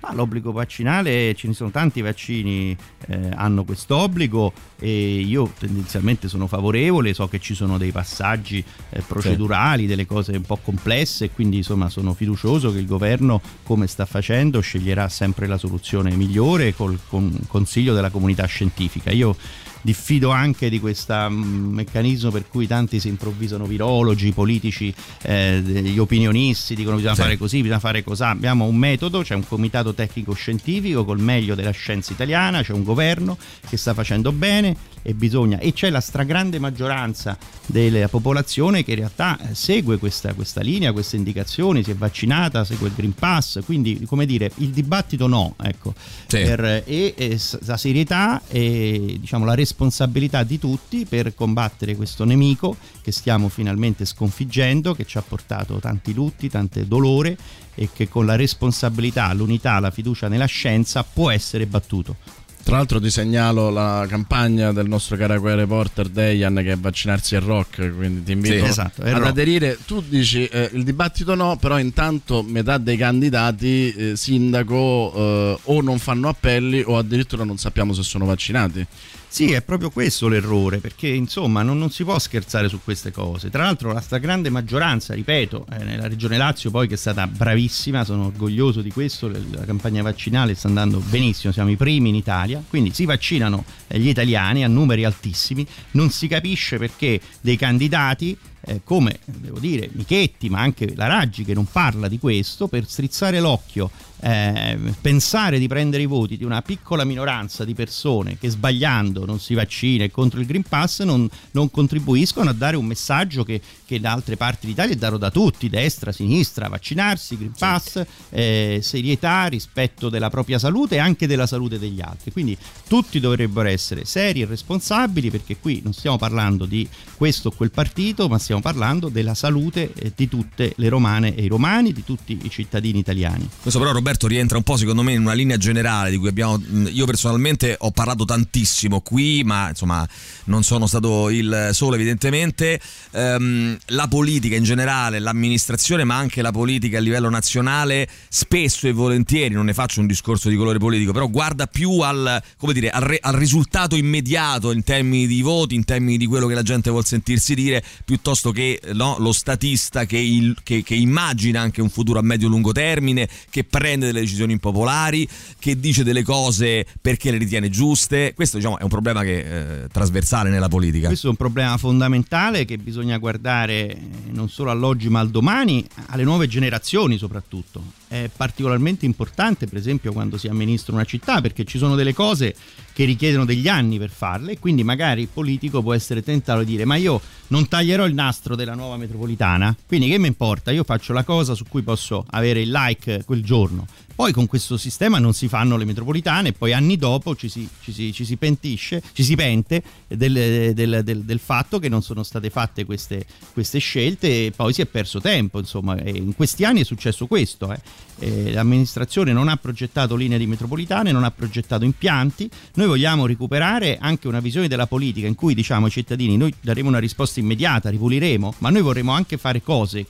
Ma l'obbligo vaccinale, ce ne sono tanti vaccini eh, hanno questo obbligo e io tendenzialmente sono favorevole, so che ci sono dei passaggi eh, procedurali, delle cose un po' complesse quindi insomma sono fiducioso che il governo come sta facendo sceglierà sempre la soluzione migliore col con consiglio della comunità scientifica. Io diffido anche di questo mm, meccanismo per cui tanti si improvvisano virologi, politici, eh, gli opinionisti dicono bisogna sì. fare così, bisogna fare così. Abbiamo un metodo, c'è un comitato tecnico scientifico col meglio della scienza italiana, c'è un governo che sta facendo bene e bisogna e c'è la stragrande maggioranza della popolazione che in realtà eh, segue questa, questa linea, queste indicazioni, si è vaccinata, segue il Green Pass, quindi come dire il dibattito no, ecco, sì. per, e, e, la serietà e diciamo la responsabilità di tutti per combattere questo nemico che stiamo finalmente sconfiggendo, che ci ha portato tanti lutti, tante dolore e che con la responsabilità, l'unità, la fiducia nella scienza può essere battuto. Tra l'altro ti segnalo la campagna del nostro caro reporter Dejan che è vaccinarsi è rock, quindi ti invito sì, esatto, ad rock. aderire. Tu dici eh, il dibattito no, però intanto metà dei candidati eh, sindaco eh, o non fanno appelli o addirittura non sappiamo se sono vaccinati. Sì, è proprio questo l'errore, perché insomma non, non, si può scherzare su queste cose. Tra l'altro la stragrande maggioranza, ripeto, eh, nella regione Lazio poi che è stata bravissima, sono orgoglioso di questo, la campagna vaccinale sta andando benissimo, siamo i primi in Italia, quindi si vaccinano eh, gli italiani a numeri altissimi, non si capisce perché dei candidati eh, come devo dire Michetti ma anche la Raggi che non parla di questo per strizzare l'occhio eh, pensare di prendere i voti di una piccola minoranza di persone che sbagliando non si vaccina e contro il Green Pass non, non contribuiscono a dare un messaggio che, che, da altre parti d'Italia è dato da tutti, destra, sinistra, vaccinarsi, Green Pass, eh, serietà, rispetto della propria salute e anche della salute degli altri. Quindi tutti dovrebbero essere seri e responsabili perché qui non stiamo parlando di questo o quel partito, ma stiamo parlando della salute eh, di tutte le romane e i romani, di tutti i cittadini italiani. Questo però Roberto Roberto rientra un po' secondo me in una linea generale di cui abbiamo io personalmente ho parlato tantissimo qui ma insomma non sono stato il solo evidentemente. Ehm, la politica in generale l'amministrazione ma anche la politica a livello nazionale spesso e volentieri non ne faccio un discorso di colore politico però guarda più al, dire, al, re, al risultato immediato in termini di voti in termini di quello che la gente vuol sentirsi dire piuttosto che no, lo statista che, il, che, che immagina anche un futuro a medio-lungo termine che prende prende delle decisioni impopolari, che dice delle cose perché le ritiene giuste. Questo diciamo, è un problema che eh, trasversale nella politica. Questo è un problema fondamentale che bisogna guardare eh, non solo all'oggi ma al domani, alle nuove generazioni soprattutto. È particolarmente importante per esempio quando si amministra una città perché ci sono delle cose che richiedono degli anni per farle e quindi magari il politico può essere tentato di dire ma io non taglierò il nastro della nuova metropolitana, quindi che mi importa, io faccio la cosa su cui posso avere il like quel giorno. Poi con questo sistema non si fanno le metropolitane e poi anni dopo ci si, ci si, ci si pentisce, ci si pente del, del, del, del, fatto che non sono state fatte queste, queste, scelte e poi si è perso tempo. Insomma, e in questi anni è successo questo. Eh. Eh, l'amministrazione non ha progettato linee di metropolitane, non ha progettato impianti. Noi vogliamo recuperare anche una visione della politica in cui diciamo ai cittadini noi daremo una risposta immediata, ripuliremo, ma noi vorremmo anche fare cose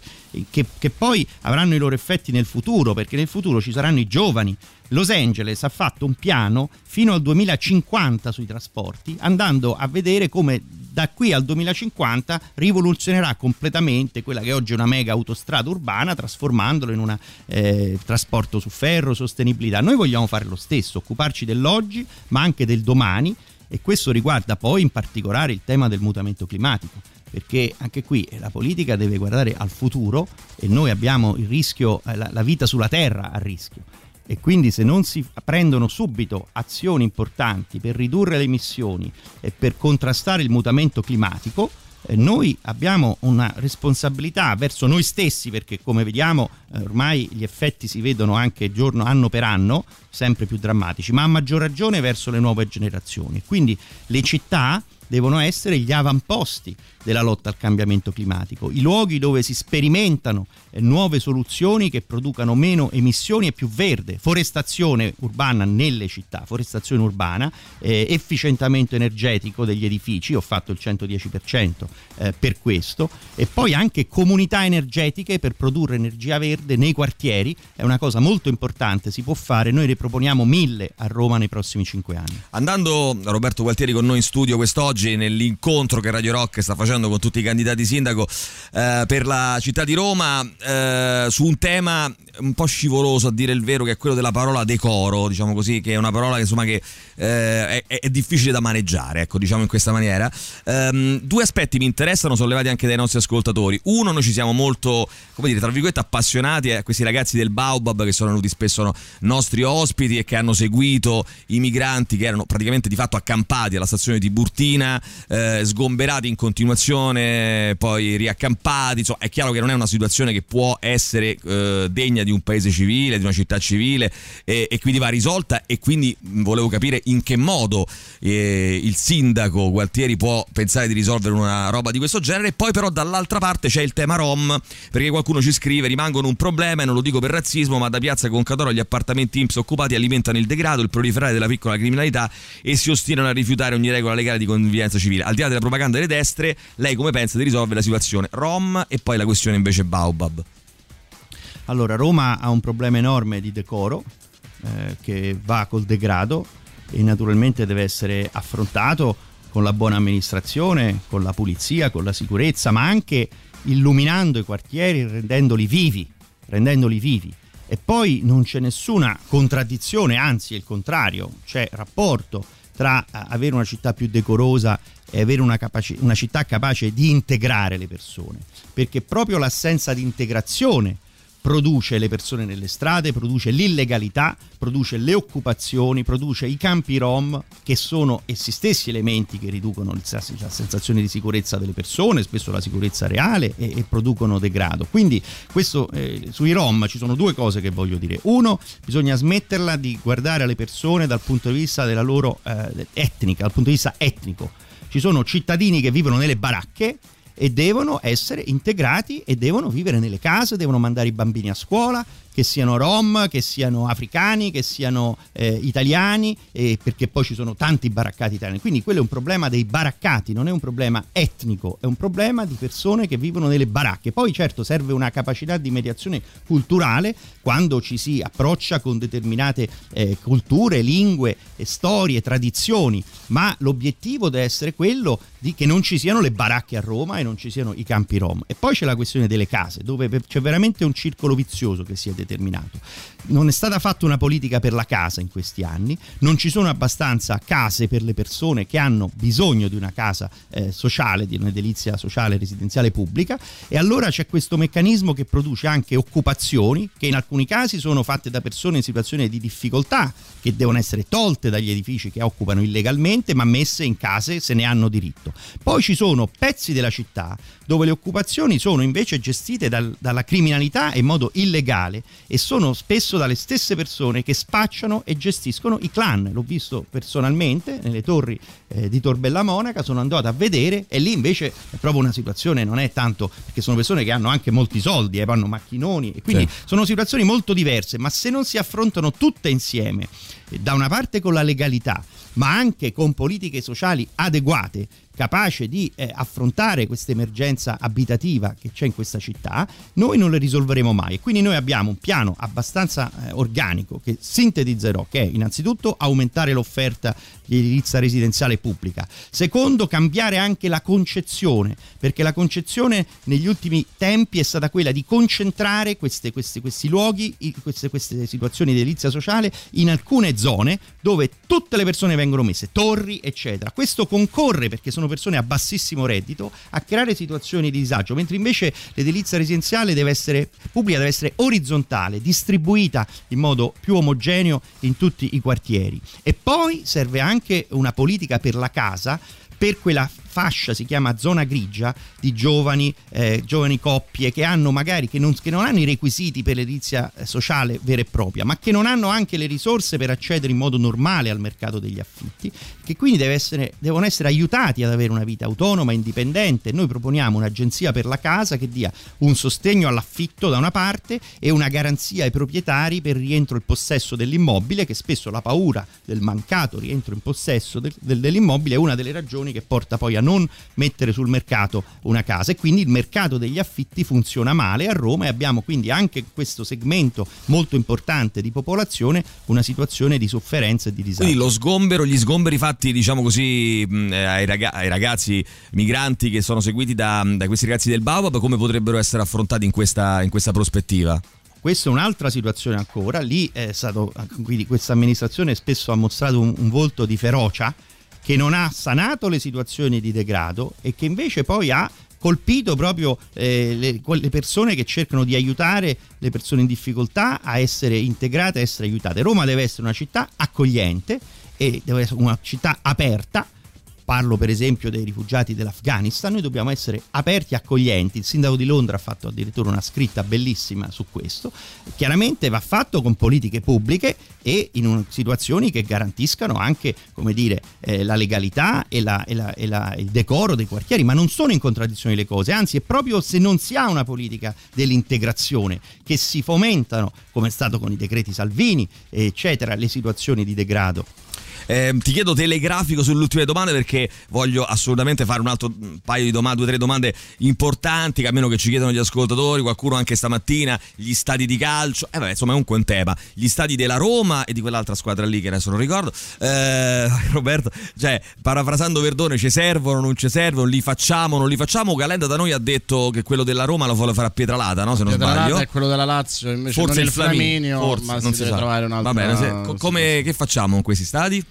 che, che poi avranno i loro effetti nel futuro, perché nel futuro ci saranno i giovani. Los Angeles ha fatto un piano fino al 2050 sui trasporti, andando a vedere come da qui al 2050 rivoluzionerà completamente quella che oggi è una mega autostrada urbana, trasformandola in un eh, trasporto su ferro, sostenibilità. Noi vogliamo fare lo stesso, occuparci dell'oggi, ma anche del domani, e questo riguarda poi in particolare il tema del mutamento climatico perché anche qui la politica deve guardare al futuro e noi abbiamo il rischio, eh, la, la vita sulla Terra a rischio e quindi se non si prendono subito azioni importanti per ridurre le emissioni e per contrastare il mutamento climatico, eh, noi abbiamo una responsabilità verso noi stessi perché come vediamo eh, ormai gli effetti si vedono anche giorno, anno per anno, sempre più drammatici, ma a maggior ragione verso le nuove generazioni. Quindi le città devono essere gli avamposti della lotta al cambiamento climatico, i luoghi dove si sperimentano eh, nuove soluzioni che producano meno emissioni e più verde, forestazione urbana nelle città, forestazione urbana, eh, efficientamento energetico degli edifici, ho fatto il 110% eh, per questo, e poi anche comunità energetiche per produrre energia verde nei quartieri, è una cosa molto importante, si può fare, noi ne proponiamo mille a Roma nei prossimi cinque anni. Andando Roberto Gualtieri con noi in studio quest'oggi, oggi nell'incontro che Radio Rock sta facendo con tutti i candidati sindaco eh, per la città di Roma eh, su un tema un po' scivoloso a dire il vero che è quello della parola decoro, diciamo così, che è una parola che, insomma, che eh, è, è, difficile da maneggiare, ecco, diciamo in questa maniera. Um, due aspetti mi interessano, sollevati anche dai nostri ascoltatori. Uno, noi ci siamo molto, come dire, tra virgolette, appassionati a questi ragazzi del Baobab che sono venuti spesso nostri ospiti e che hanno seguito i migranti che erano praticamente di fatto accampati alla stazione di Burtina, eh, sgomberati in continuazione, poi riaccampati. Insomma, è chiaro che non è una situazione che può essere eh, degna di un paese civile, di una città civile e, e quindi va risolta e quindi volevo capire in che modo eh, il sindaco Gualtieri può pensare di risolvere una roba di questo genere. Poi però dall'altra parte c'è il tema Rom, perché qualcuno ci scrive rimangono un problema e non lo dico per razzismo, ma da Piazza Concadoro gli appartamenti IMSS occupati alimentano il degrado, il proliferare della piccola criminalità e si ostinano a rifiutare ogni regola legale di convivenza civile. Al di là della propaganda delle destre, lei come pensa di risolvere la situazione Rom e poi la questione invece Baobab? Allora, Roma ha un problema enorme di decoro eh, che va col degrado e naturalmente deve essere affrontato con la buona amministrazione, con la pulizia, con la sicurezza, ma anche illuminando i quartieri, rendendoli vivi, rendendoli vivi. E poi non c'è nessuna contraddizione, anzi è il contrario, c'è rapporto tra eh, avere una città più decorosa e avere una, capaci- una città capace di integrare le persone, perché proprio l'assenza di integrazione produce le persone nelle strade, produce l'illegalità, produce le occupazioni, produce i campi rom che sono essi stessi elementi che riducono la sensazione di sicurezza delle persone, spesso la sicurezza reale e, e producono degrado. Quindi questo, eh, sui rom ci sono due cose che voglio dire. Uno, bisogna smetterla di guardare alle persone dal punto di vista della loro eh, etnica, dal punto di vista etnico. Ci sono cittadini che vivono nelle baracche e devono essere integrati e devono vivere nelle case, devono mandare i bambini a scuola, che siano rom, che siano africani, che siano eh, italiani, eh, perché poi ci sono tanti baraccati italiani. Quindi quello è un problema dei baraccati, non è un problema etnico, è un problema di persone che vivono nelle baracche. Poi certo serve una capacità di mediazione culturale quando ci si approccia con determinate eh, culture, lingue, storie, tradizioni, ma l'obiettivo deve essere quello di che non ci siano le baracche a Roma e non ci siano i campi rom. E poi c'è la questione delle case, dove c'è veramente un circolo vizioso che si è determinato. Non è stata fatta una politica per la casa in questi anni, non ci sono abbastanza case per le persone che hanno bisogno di una casa eh, sociale, di un'edilizia sociale residenziale pubblica e allora c'è questo meccanismo che produce anche occupazioni che in alcuni casi sono fatte da persone in situazioni di difficoltà che devono essere tolte dagli edifici che occupano illegalmente ma messe in case se ne hanno diritto. Poi ci sono pezzi della città dove le occupazioni sono invece gestite dal, dalla criminalità in modo illegale e sono spesso dalle stesse persone che spacciano e gestiscono i clan. L'ho visto personalmente nelle torri eh, di Torbella Monaca, sono andato a vedere e lì invece è proprio una situazione, non è tanto perché sono persone che hanno anche molti soldi, eh, hanno macchinoni e quindi sì. sono situazioni molto diverse, ma se non si affrontano tutte insieme, eh, da una parte con la legalità, ma anche con politiche sociali adeguate capace di eh, affrontare questa emergenza abitativa che c'è in questa città, noi non le risolveremo mai. E quindi noi abbiamo un piano abbastanza eh, organico che sintetizzerò, che è innanzitutto aumentare l'offerta di edilizia residenziale pubblica. Secondo, cambiare anche la concezione, perché la concezione negli ultimi tempi è stata quella di concentrare queste, questi, questi luoghi, queste, queste situazioni di edilizia sociale in alcune zone dove tutte le persone vengono messe, torri, eccetera. Questo concorre perché sono persone a bassissimo reddito a creare situazioni di disagio, mentre invece l'edilizia residenziale deve essere pubblica, deve essere orizzontale, distribuita in modo più omogeneo in tutti i quartieri. E poi serve anche una politica per la casa per quella fascia, si chiama zona grigia, di giovani, eh, giovani coppie che hanno magari che non, che non hanno i requisiti per l'edilizia eh, sociale vera e propria, ma che non hanno anche le risorse per accedere in modo normale al mercato degli affitti, che quindi essere, devono essere aiutati ad avere una vita autonoma e indipendente. Noi proponiamo un'agenzia per la casa che dia un sostegno all'affitto da una parte e una garanzia ai proprietari per rientro in possesso dell'immobile, che spesso la paura del mancato rientro in possesso del, del, dell'immobile è una delle ragioni che porta poi a non mettere sul mercato una casa e quindi il mercato degli affitti funziona male a Roma e abbiamo quindi anche questo segmento molto importante di popolazione una situazione di sofferenza e di disagio. Quindi lo sgombero, gli sgomberi fatti diciamo così ai, ragazzi, ai, ragazzi migranti che sono seguiti da, da questi ragazzi del Baobab come potrebbero essere affrontati in questa, in questa prospettiva? Questa è un'altra situazione ancora, lì è stato, quindi questa amministrazione spesso ha mostrato un, un volto di ferocia che non ha sanato le situazioni di degrado e che invece poi ha colpito proprio eh, le, quelle persone che cercano di aiutare le persone in difficoltà a essere integrate, a essere aiutate. Roma deve essere una città accogliente e deve essere una città aperta parlo per esempio dei rifugiati dell'Afghanistan, noi dobbiamo essere aperti e accoglienti. Il sindaco di Londra ha fatto addirittura una scritta bellissima su questo. Chiaramente va fatto con politiche pubbliche e in situazioni che garantiscano anche dire, eh, la legalità e, la, e, la, e la, il decoro dei quartieri, ma non sono in contraddizione le cose, anzi è proprio se non si ha una politica dell'integrazione che si fomentano, come è stato con i decreti Salvini, eccetera, le situazioni di degrado eh, ti chiedo telegrafico sulle ultime domande perché voglio assolutamente fare un altro paio di domande, due o tre domande importanti, che almeno che ci chiedono gli ascoltatori, qualcuno anche stamattina, gli stadi di calcio, eh beh, insomma è un tema, gli stadi della Roma e di quell'altra squadra lì che adesso non ricordo. Eh, <laughs> Roberto, cioè, parafrasando Verdone, ci servono, non ci servono, li facciamo, non li facciamo. Calenda da noi ha detto che quello della Roma lo vuole fare a Pietralata, no? Se non Pietralata sbaglio. è quello della Lazio, invece forse il Flaminio, forse, ma non si deve sa. trovare un altro. Va bene, se, come, che facciamo con questi stadi?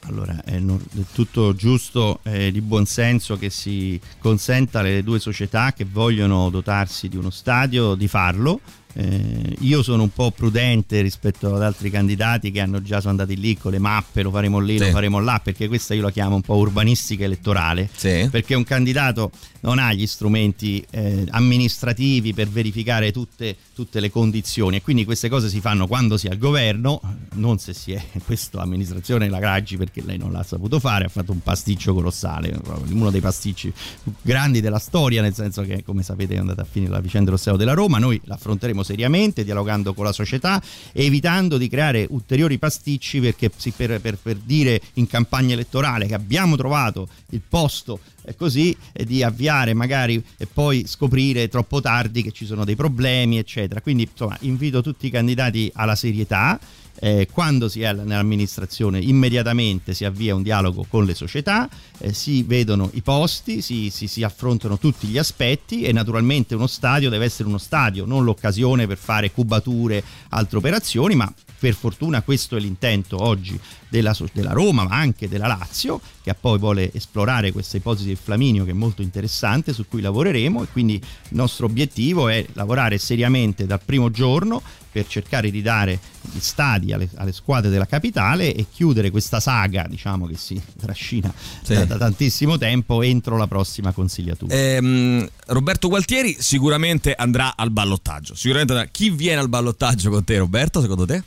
Allora è del tutto giusto e di buon senso che si consenta alle due società che vogliono dotarsi di uno stadio di farlo eh, io sono un po' prudente rispetto ad altri candidati che hanno già sono andati lì con le mappe, lo faremo lì, sì. lo faremo là, perché questa io la chiamo un po' urbanistica elettorale, sì. perché un candidato non ha gli strumenti eh, amministrativi per verificare tutte, tutte, le condizioni e quindi queste cose si fanno quando si è al governo, non se si è <laughs> questa amministrazione la Graggi perché lei non l'ha saputo fare, ha fatto un pasticcio colossale, uno dei pasticci più grandi della storia, nel senso che come sapete è andata a finire la vicenda dello Stato della Roma, noi l'affronteremo seriamente, dialogando con la società, evitando di creare ulteriori pasticci perché per, per, per dire in campagna elettorale che abbiamo trovato il posto e così e di avviare magari e poi scoprire troppo tardi che ci sono dei problemi eccetera. Quindi insomma invito tutti i candidati alla serietà eh, quando si è nell'amministrazione immediatamente si avvia un dialogo con le società, eh, si vedono i posti, si, si, si, affrontano tutti gli aspetti e naturalmente uno stadio deve essere uno stadio, non l'occasione per fare cubature, altre operazioni, ma per fortuna questo è l'intento oggi della, della, Roma ma anche della Lazio che poi vuole esplorare questa ipotesi del Flaminio che è molto interessante su cui lavoreremo e quindi il nostro obiettivo è lavorare seriamente dal primo giorno per cercare di dare gli stadi alle, alle squadre della capitale e chiudere questa saga diciamo che si <laughs> trascina sì. da, da, tantissimo tempo entro la prossima consigliatura. Ehm, Roberto Gualtieri sicuramente andrà al ballottaggio. Sicuramente andrà. Chi viene al ballottaggio con te Roberto secondo te?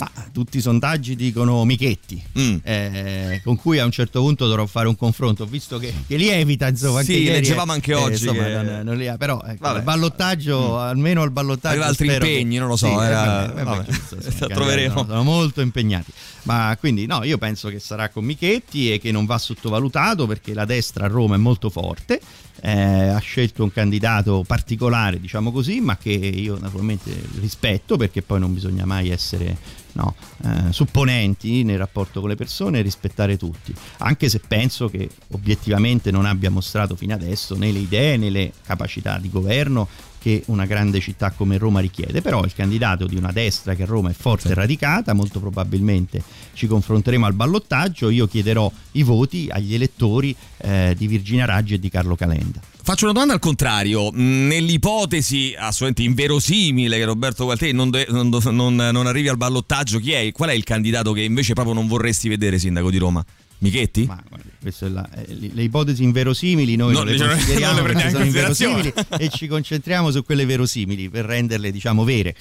Ma tutti i sondaggi dicono Michetti, mm. eh, con cui a un certo punto dovrò fare un confronto, visto che, che lievita, insomma. Sì, anche leggevamo anche eh, oggi. Insomma, che... non, non li però ecco, il ballottaggio, mm. almeno il ballottaggio. Aveva altri impegni, che... non lo so. Sì, era... vabbè, vabbè, giusto, <laughs> insomma, troveremo. Sono, sono molto impegnati. Ma quindi no, io penso che sarà con Michetti e che non va sottovalutato perché la destra a Roma è molto forte. Eh, ha scelto un candidato particolare, diciamo così, ma che io naturalmente rispetto perché poi non bisogna mai essere no, eh, supponenti nel rapporto con le persone e rispettare tutti, anche se penso che obiettivamente non abbia mostrato fino adesso né le idee né le capacità di governo che una grande città come Roma richiede, però il candidato di una destra che a Roma è forte e radicata, molto probabilmente ci confronteremo al ballottaggio, io chiederò i voti agli elettori eh, di Virginia Raggi e di Carlo Calenda. Faccio una domanda al contrario, nell'ipotesi assolutamente inverosimile che Roberto Gualtieri non, non, non, non arrivi al ballottaggio, chi è? Qual è il candidato che invece proprio non vorresti vedere sindaco di Roma? Michetti? Ma guarda, la, le ipotesi inverosimili noi no, non le diciamo, consideriamo <laughs> non le perché sono inverosimili e ci concentriamo su quelle verosimili per renderle diciamo vere.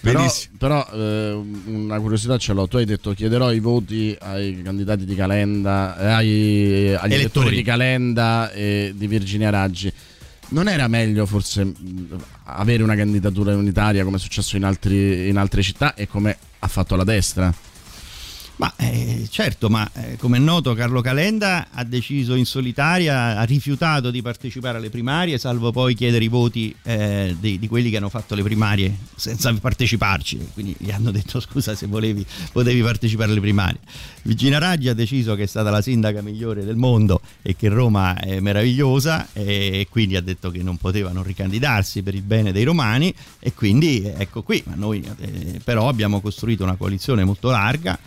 Però, però eh, una curiosità ce l'ho, tu hai detto chiederò i voti ai candidati di Calenda, eh, ai, agli elettori. elettori di Calenda e di Virginia Raggi. Non era meglio forse avere una candidatura unitaria come è successo in, altri, in altre città e come ha fatto la destra? Ma eh, certo, ma eh, come è noto Carlo Calenda ha deciso in solitaria, ha rifiutato di partecipare alle primarie, salvo poi chiedere i voti eh, di, di, quelli che hanno fatto le primarie senza parteciparci. Quindi gli hanno detto scusa se volevi, potevi partecipare alle primarie. Virginia Raggi ha deciso che è stata la sindaca migliore del mondo e che Roma è meravigliosa e quindi ha detto che non poteva non ricandidarsi per il bene dei romani e quindi ecco qui, ma noi eh, però abbiamo costruito una coalizione molto larga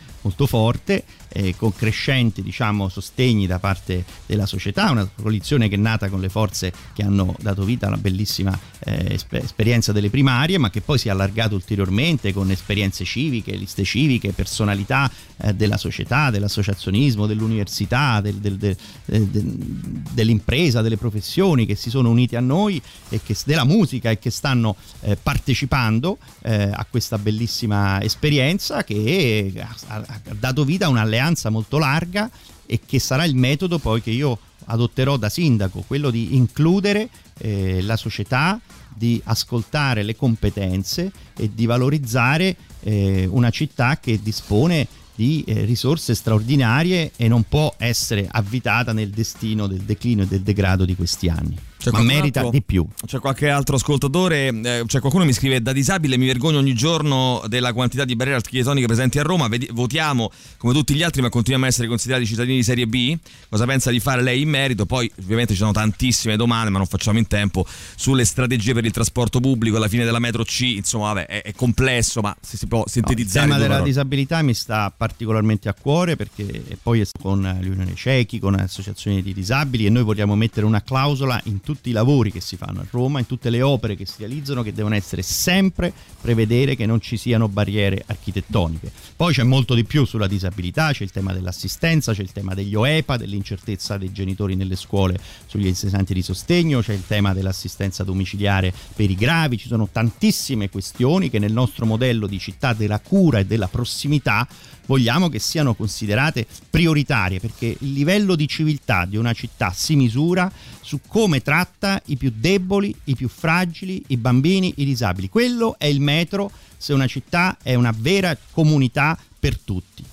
forte eh, con crescenti diciamo, sostegni da parte della società, una coalizione che è nata con le forze che hanno dato vita alla bellissima eh, esper- esperienza delle primarie, ma che poi si è allargato ulteriormente con esperienze civiche, liste civiche, personalità eh, della società, dell'associazionismo, dell'università, del, del, del, dell'impresa, delle professioni che si sono uniti a noi e che, della musica e che stanno eh, partecipando eh, a questa bellissima esperienza che ha, ha dato vita a un'alleanza un'alleanza molto larga e che sarà il metodo poi che io adotterò da sindaco, quello di includere eh, la società, di ascoltare le competenze e di valorizzare eh, una città che dispone di eh, risorse straordinarie e non può essere avvitata nel destino del declino e del degrado di questi anni c'è ma merita altro, di più. C'è qualche altro ascoltatore, eh, cioè qualcuno mi scrive da disabile mi vergogno ogni giorno della quantità di barriere architettoniche presenti a Roma, Vedi, votiamo come tutti gli altri ma continuiamo a essere considerati cittadini di serie B, cosa pensa di fare lei in merito? Poi ovviamente ci sono tantissime domande ma non facciamo in tempo sulle strategie per il trasporto pubblico, alla fine della metro C, insomma vabbè è, è complesso ma se si può sintetizzare. No, il tema della parole. disabilità mi sta particolarmente a cuore perché poi con l'Unione Cechi, con associazioni di disabili e noi vogliamo mettere una clausola in tutti i lavori che si fanno a Roma, in tutte le opere che si realizzano, che devono essere sempre prevedere che non ci siano barriere architettoniche. Poi c'è molto di più sulla disabilità, c'è il tema dell'assistenza, c'è il tema degli OEPA, dell'incertezza dei genitori nelle scuole sugli insegnanti di sostegno, c'è il tema dell'assistenza domiciliare per i gravi, ci sono tantissime questioni che nel nostro modello di città della cura e della prossimità vogliamo che siano considerate prioritarie perché il livello di civiltà di una città si misura su come tratta i più deboli, i più fragili, i bambini, i disabili. Quello è il metro se una città è una vera comunità per tutti.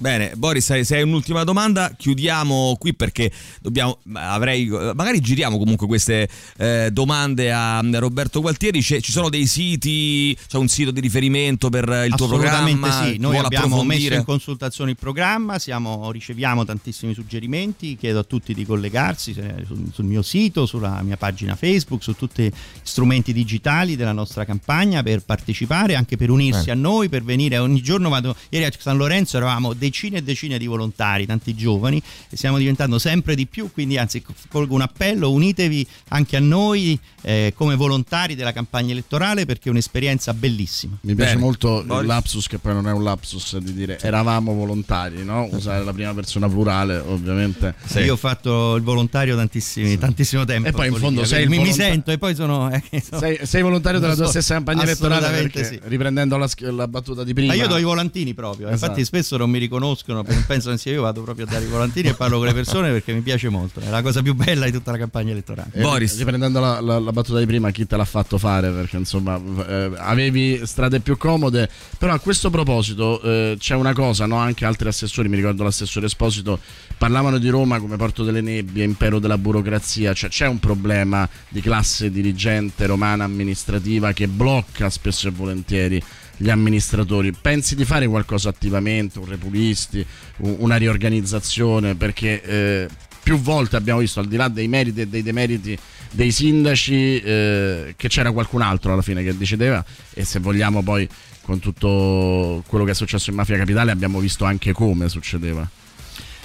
Bene, Boris, se hai un'ultima domanda, chiudiamo qui perché dobbiamo. Avrei, magari giriamo comunque queste eh, domande a Roberto Gualtieri. C'è, ci sono dei siti, c'è un sito di riferimento per il tuo programma? sì, noi abbiamo messo in consultazione il programma, siamo, riceviamo tantissimi suggerimenti. Chiedo a tutti di collegarsi sul, sul mio sito, sulla mia pagina Facebook, su tutti gli strumenti digitali della nostra campagna per partecipare, anche per unirsi eh. a noi, per venire ogni giorno. Vado, ieri a San Lorenzo eravamo dei decine e decine di volontari, tanti giovani, e stiamo diventando sempre di più, quindi anzi colgo un appello, unitevi anche a noi eh, come volontari della campagna elettorale perché è un'esperienza bellissima. Mi piace Bene. molto Boris. il lapsus, che poi non è un lapsus di dire eravamo volontari, no? usare la prima persona plurale ovviamente. Sì. Io ho fatto il volontario tantissimi, sì. tantissimo tempo. E poi in fondo sei mi, volontar- mi sento e poi sono... Eh, sono sei, sei, volontario della tua so, stessa campagna elettorale perché, sì. riprendendo la, la, battuta di prima. Ma io do i volantini proprio, esatto. infatti spesso non mi riconosco conoscono, pensano sia io vado proprio a dare i volantini e parlo con le persone perché mi piace molto, è la cosa più bella di tutta la campagna elettorale. Eh, Boris, riprendendo la, la, la, battuta di prima, chi te l'ha fatto fare? Perché insomma eh, avevi strade più comode, però a questo proposito eh, c'è una cosa, no? anche altri assessori, mi ricordo l'assessore Esposito, parlavano di Roma come porto delle nebbie, impero della burocrazia, cioè c'è un problema di classe dirigente romana amministrativa che blocca spesso e volentieri gli amministratori. Pensi di fare qualcosa attivamente, un repulisti, una riorganizzazione? Perché eh, più volte abbiamo visto, al di là dei meriti e dei demeriti dei sindaci, eh, che c'era qualcun altro alla fine che decideva e se vogliamo poi con tutto quello che è successo in Mafia Capitale abbiamo visto anche come succedeva.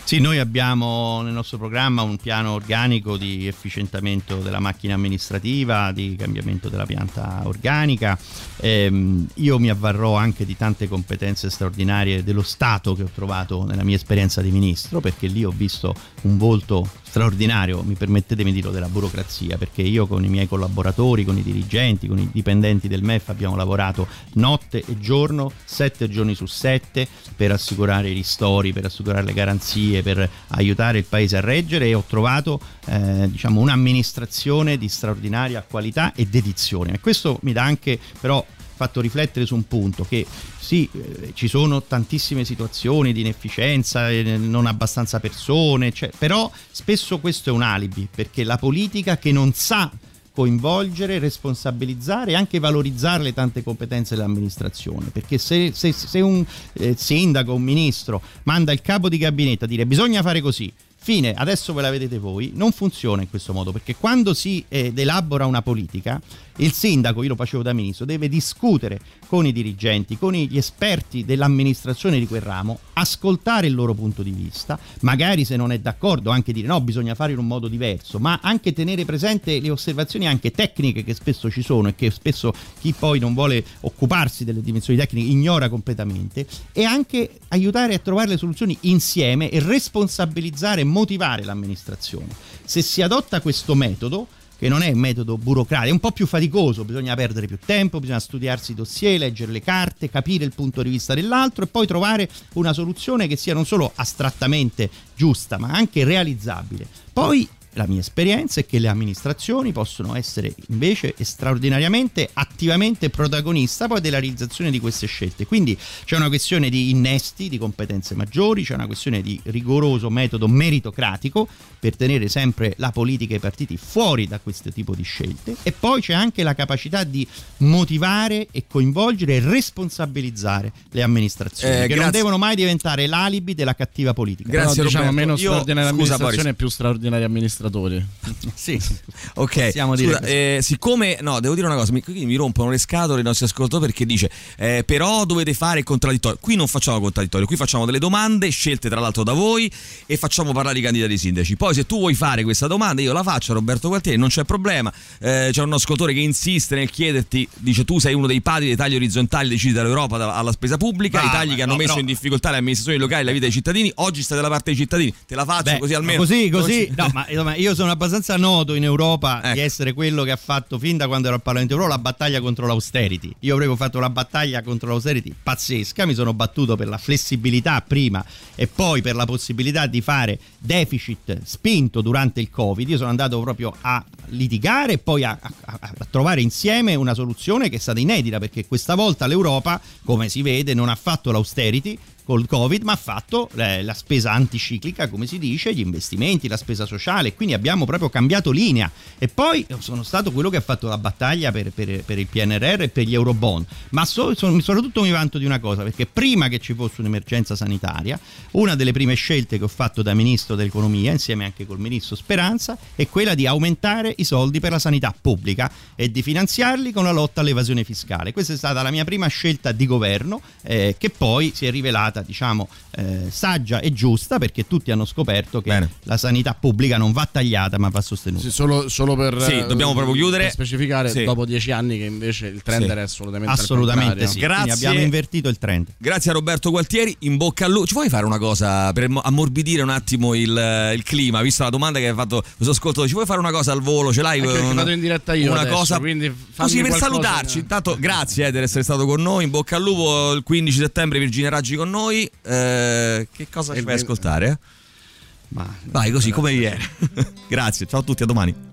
Sì, noi abbiamo nel nostro programma un piano organico di efficientamento della macchina amministrativa, di cambiamento della pianta organica. Ehm, io mi avvarrò anche di tante competenze straordinarie dello Stato che ho trovato nella mia esperienza di ministro, perché lì ho visto un volto straordinario, mi permettetemi di dirlo, della burocrazia, perché io con i miei collaboratori, con i dirigenti, con i dipendenti del MEF abbiamo lavorato notte e giorno, sette giorni su sette, per assicurare i ristori, per assicurare le garanzie, per aiutare il paese a reggere e ho trovato eh, diciamo, un'amministrazione di straordinaria qualità e dedizione. E questo mi dà anche però fatto riflettere su un punto che sì, eh, ci sono tantissime situazioni di inefficienza, eh, non abbastanza persone, cioè, però spesso questo è un alibi perché la politica che non sa coinvolgere, responsabilizzare e anche valorizzare le tante competenze dell'amministrazione. Perché se, se, se un eh, sindaco, un ministro manda il capo di gabinetto a dire bisogna fare così, Fine, adesso ve la vedete voi, non funziona in questo modo perché quando si eh, elabora una politica, il sindaco, io lo facevo da ministro, deve discutere con i dirigenti, con gli esperti dell'amministrazione di quel ramo, ascoltare il loro punto di vista, magari se non è d'accordo anche dire no, bisogna fare in un modo diverso, ma anche tenere presente le osservazioni anche tecniche che spesso ci sono e che spesso chi poi non vuole occuparsi delle dimensioni tecniche ignora completamente e anche aiutare a trovare le soluzioni insieme e responsabilizzare motivare l'amministrazione. Se si adotta questo metodo, che non è un metodo burocratico, è un po' più faticoso, bisogna perdere più tempo, bisogna studiarsi i dossier, leggere le carte, capire il punto di vista dell'altro e poi trovare una soluzione che sia non solo astrattamente giusta, ma anche realizzabile. Poi la mia esperienza è che le amministrazioni possono essere invece straordinariamente attivamente protagonista poi della realizzazione di queste scelte. Quindi c'è una questione di innesti, di competenze maggiori, c'è una questione di rigoroso metodo meritocratico per tenere sempre la politica e i partiti fuori da questo tipo di scelte e poi c'è anche la capacità di motivare e coinvolgere e responsabilizzare le amministrazioni eh, che non devono mai diventare l'alibi della cattiva politica. Grazie Però, diciamo meno straordinaria amministrazione e più straordinaria amministrazione amministratori. <laughs> sì, ok. Scusa, eh, siccome, no, devo dire una cosa, mi, mi rompono le scatole i nostri ascoltatori perché dice, eh, però dovete fare il contraddittorio. Qui non facciamo contraddittorio, qui facciamo delle domande scelte tra l'altro da voi e facciamo parlare i candidati sindaci. Poi se tu vuoi fare questa domanda io la faccio a Roberto Gualtieri, non c'è problema. Eh, c'è un ascoltatore che insiste nel chiederti, dice tu sei uno dei padri dei tagli orizzontali decisi dall'Europa alla spesa pubblica, bah, i tagli che hanno no, messo no. in difficoltà le amministrazioni locali e la vita dei cittadini, oggi stai dalla parte dei cittadini, te la faccio Beh, così almeno. Così, così, no, ma io sono abbastanza noto in Europa ecco. di essere quello che ha fatto fin da quando ero al Parlamento europeo la battaglia contro l'austerity. Io avevo fatto una battaglia contro l'austerity pazzesca, mi sono battuto per la flessibilità prima e poi per la possibilità di fare deficit spinto durante il Covid. Io sono andato proprio a litigare e poi a, a, a trovare insieme una soluzione che è stata inedita perché questa volta l'Europa, come si vede, non ha fatto l'austerity col Covid, ma ha fatto eh, la spesa anticiclica, come si dice, gli investimenti, la spesa sociale, quindi abbiamo proprio cambiato linea. E poi sono stato quello che ha fatto la battaglia per, per, per il PNRR e per gli Eurobond, ma so, so, soprattutto mi vanto di una cosa, perché prima che ci fosse un'emergenza sanitaria, una delle prime scelte che ho fatto da Ministro dell'Economia, insieme anche col Ministro Speranza, è quella di aumentare i soldi per la sanità pubblica e di finanziarli con la lotta all'evasione fiscale. Questa è stata la mia prima scelta di governo, eh, che poi si è rivelata stata diciamo eh, saggia e giusta perché tutti hanno scoperto che Bene. la sanità pubblica non va tagliata ma va sostenuta. Sì, solo, solo, per sì, dobbiamo proprio chiudere. specificare sì. dopo dieci anni che invece il trend sì. era assolutamente assolutamente sì. Grazie. Quindi abbiamo invertito il trend. Grazie a Roberto Gualtieri, in bocca al lupo. Ci vuoi fare una cosa per ammorbidire un attimo il, il clima, visto la domanda che hai fatto questo ascolto, ci vuoi fare una cosa al volo? Ce l'hai? Una, vado in diretta io una adesso, cosa quindi così per salutarci. Intanto grazie eh, di essere stato con noi, in bocca al lupo il 15 settembre Virginia Raggi con noi. Eh, che cosa ci fai ascoltare? Ma vai così come viene. <laughs> Grazie, ciao a tutti, a domani.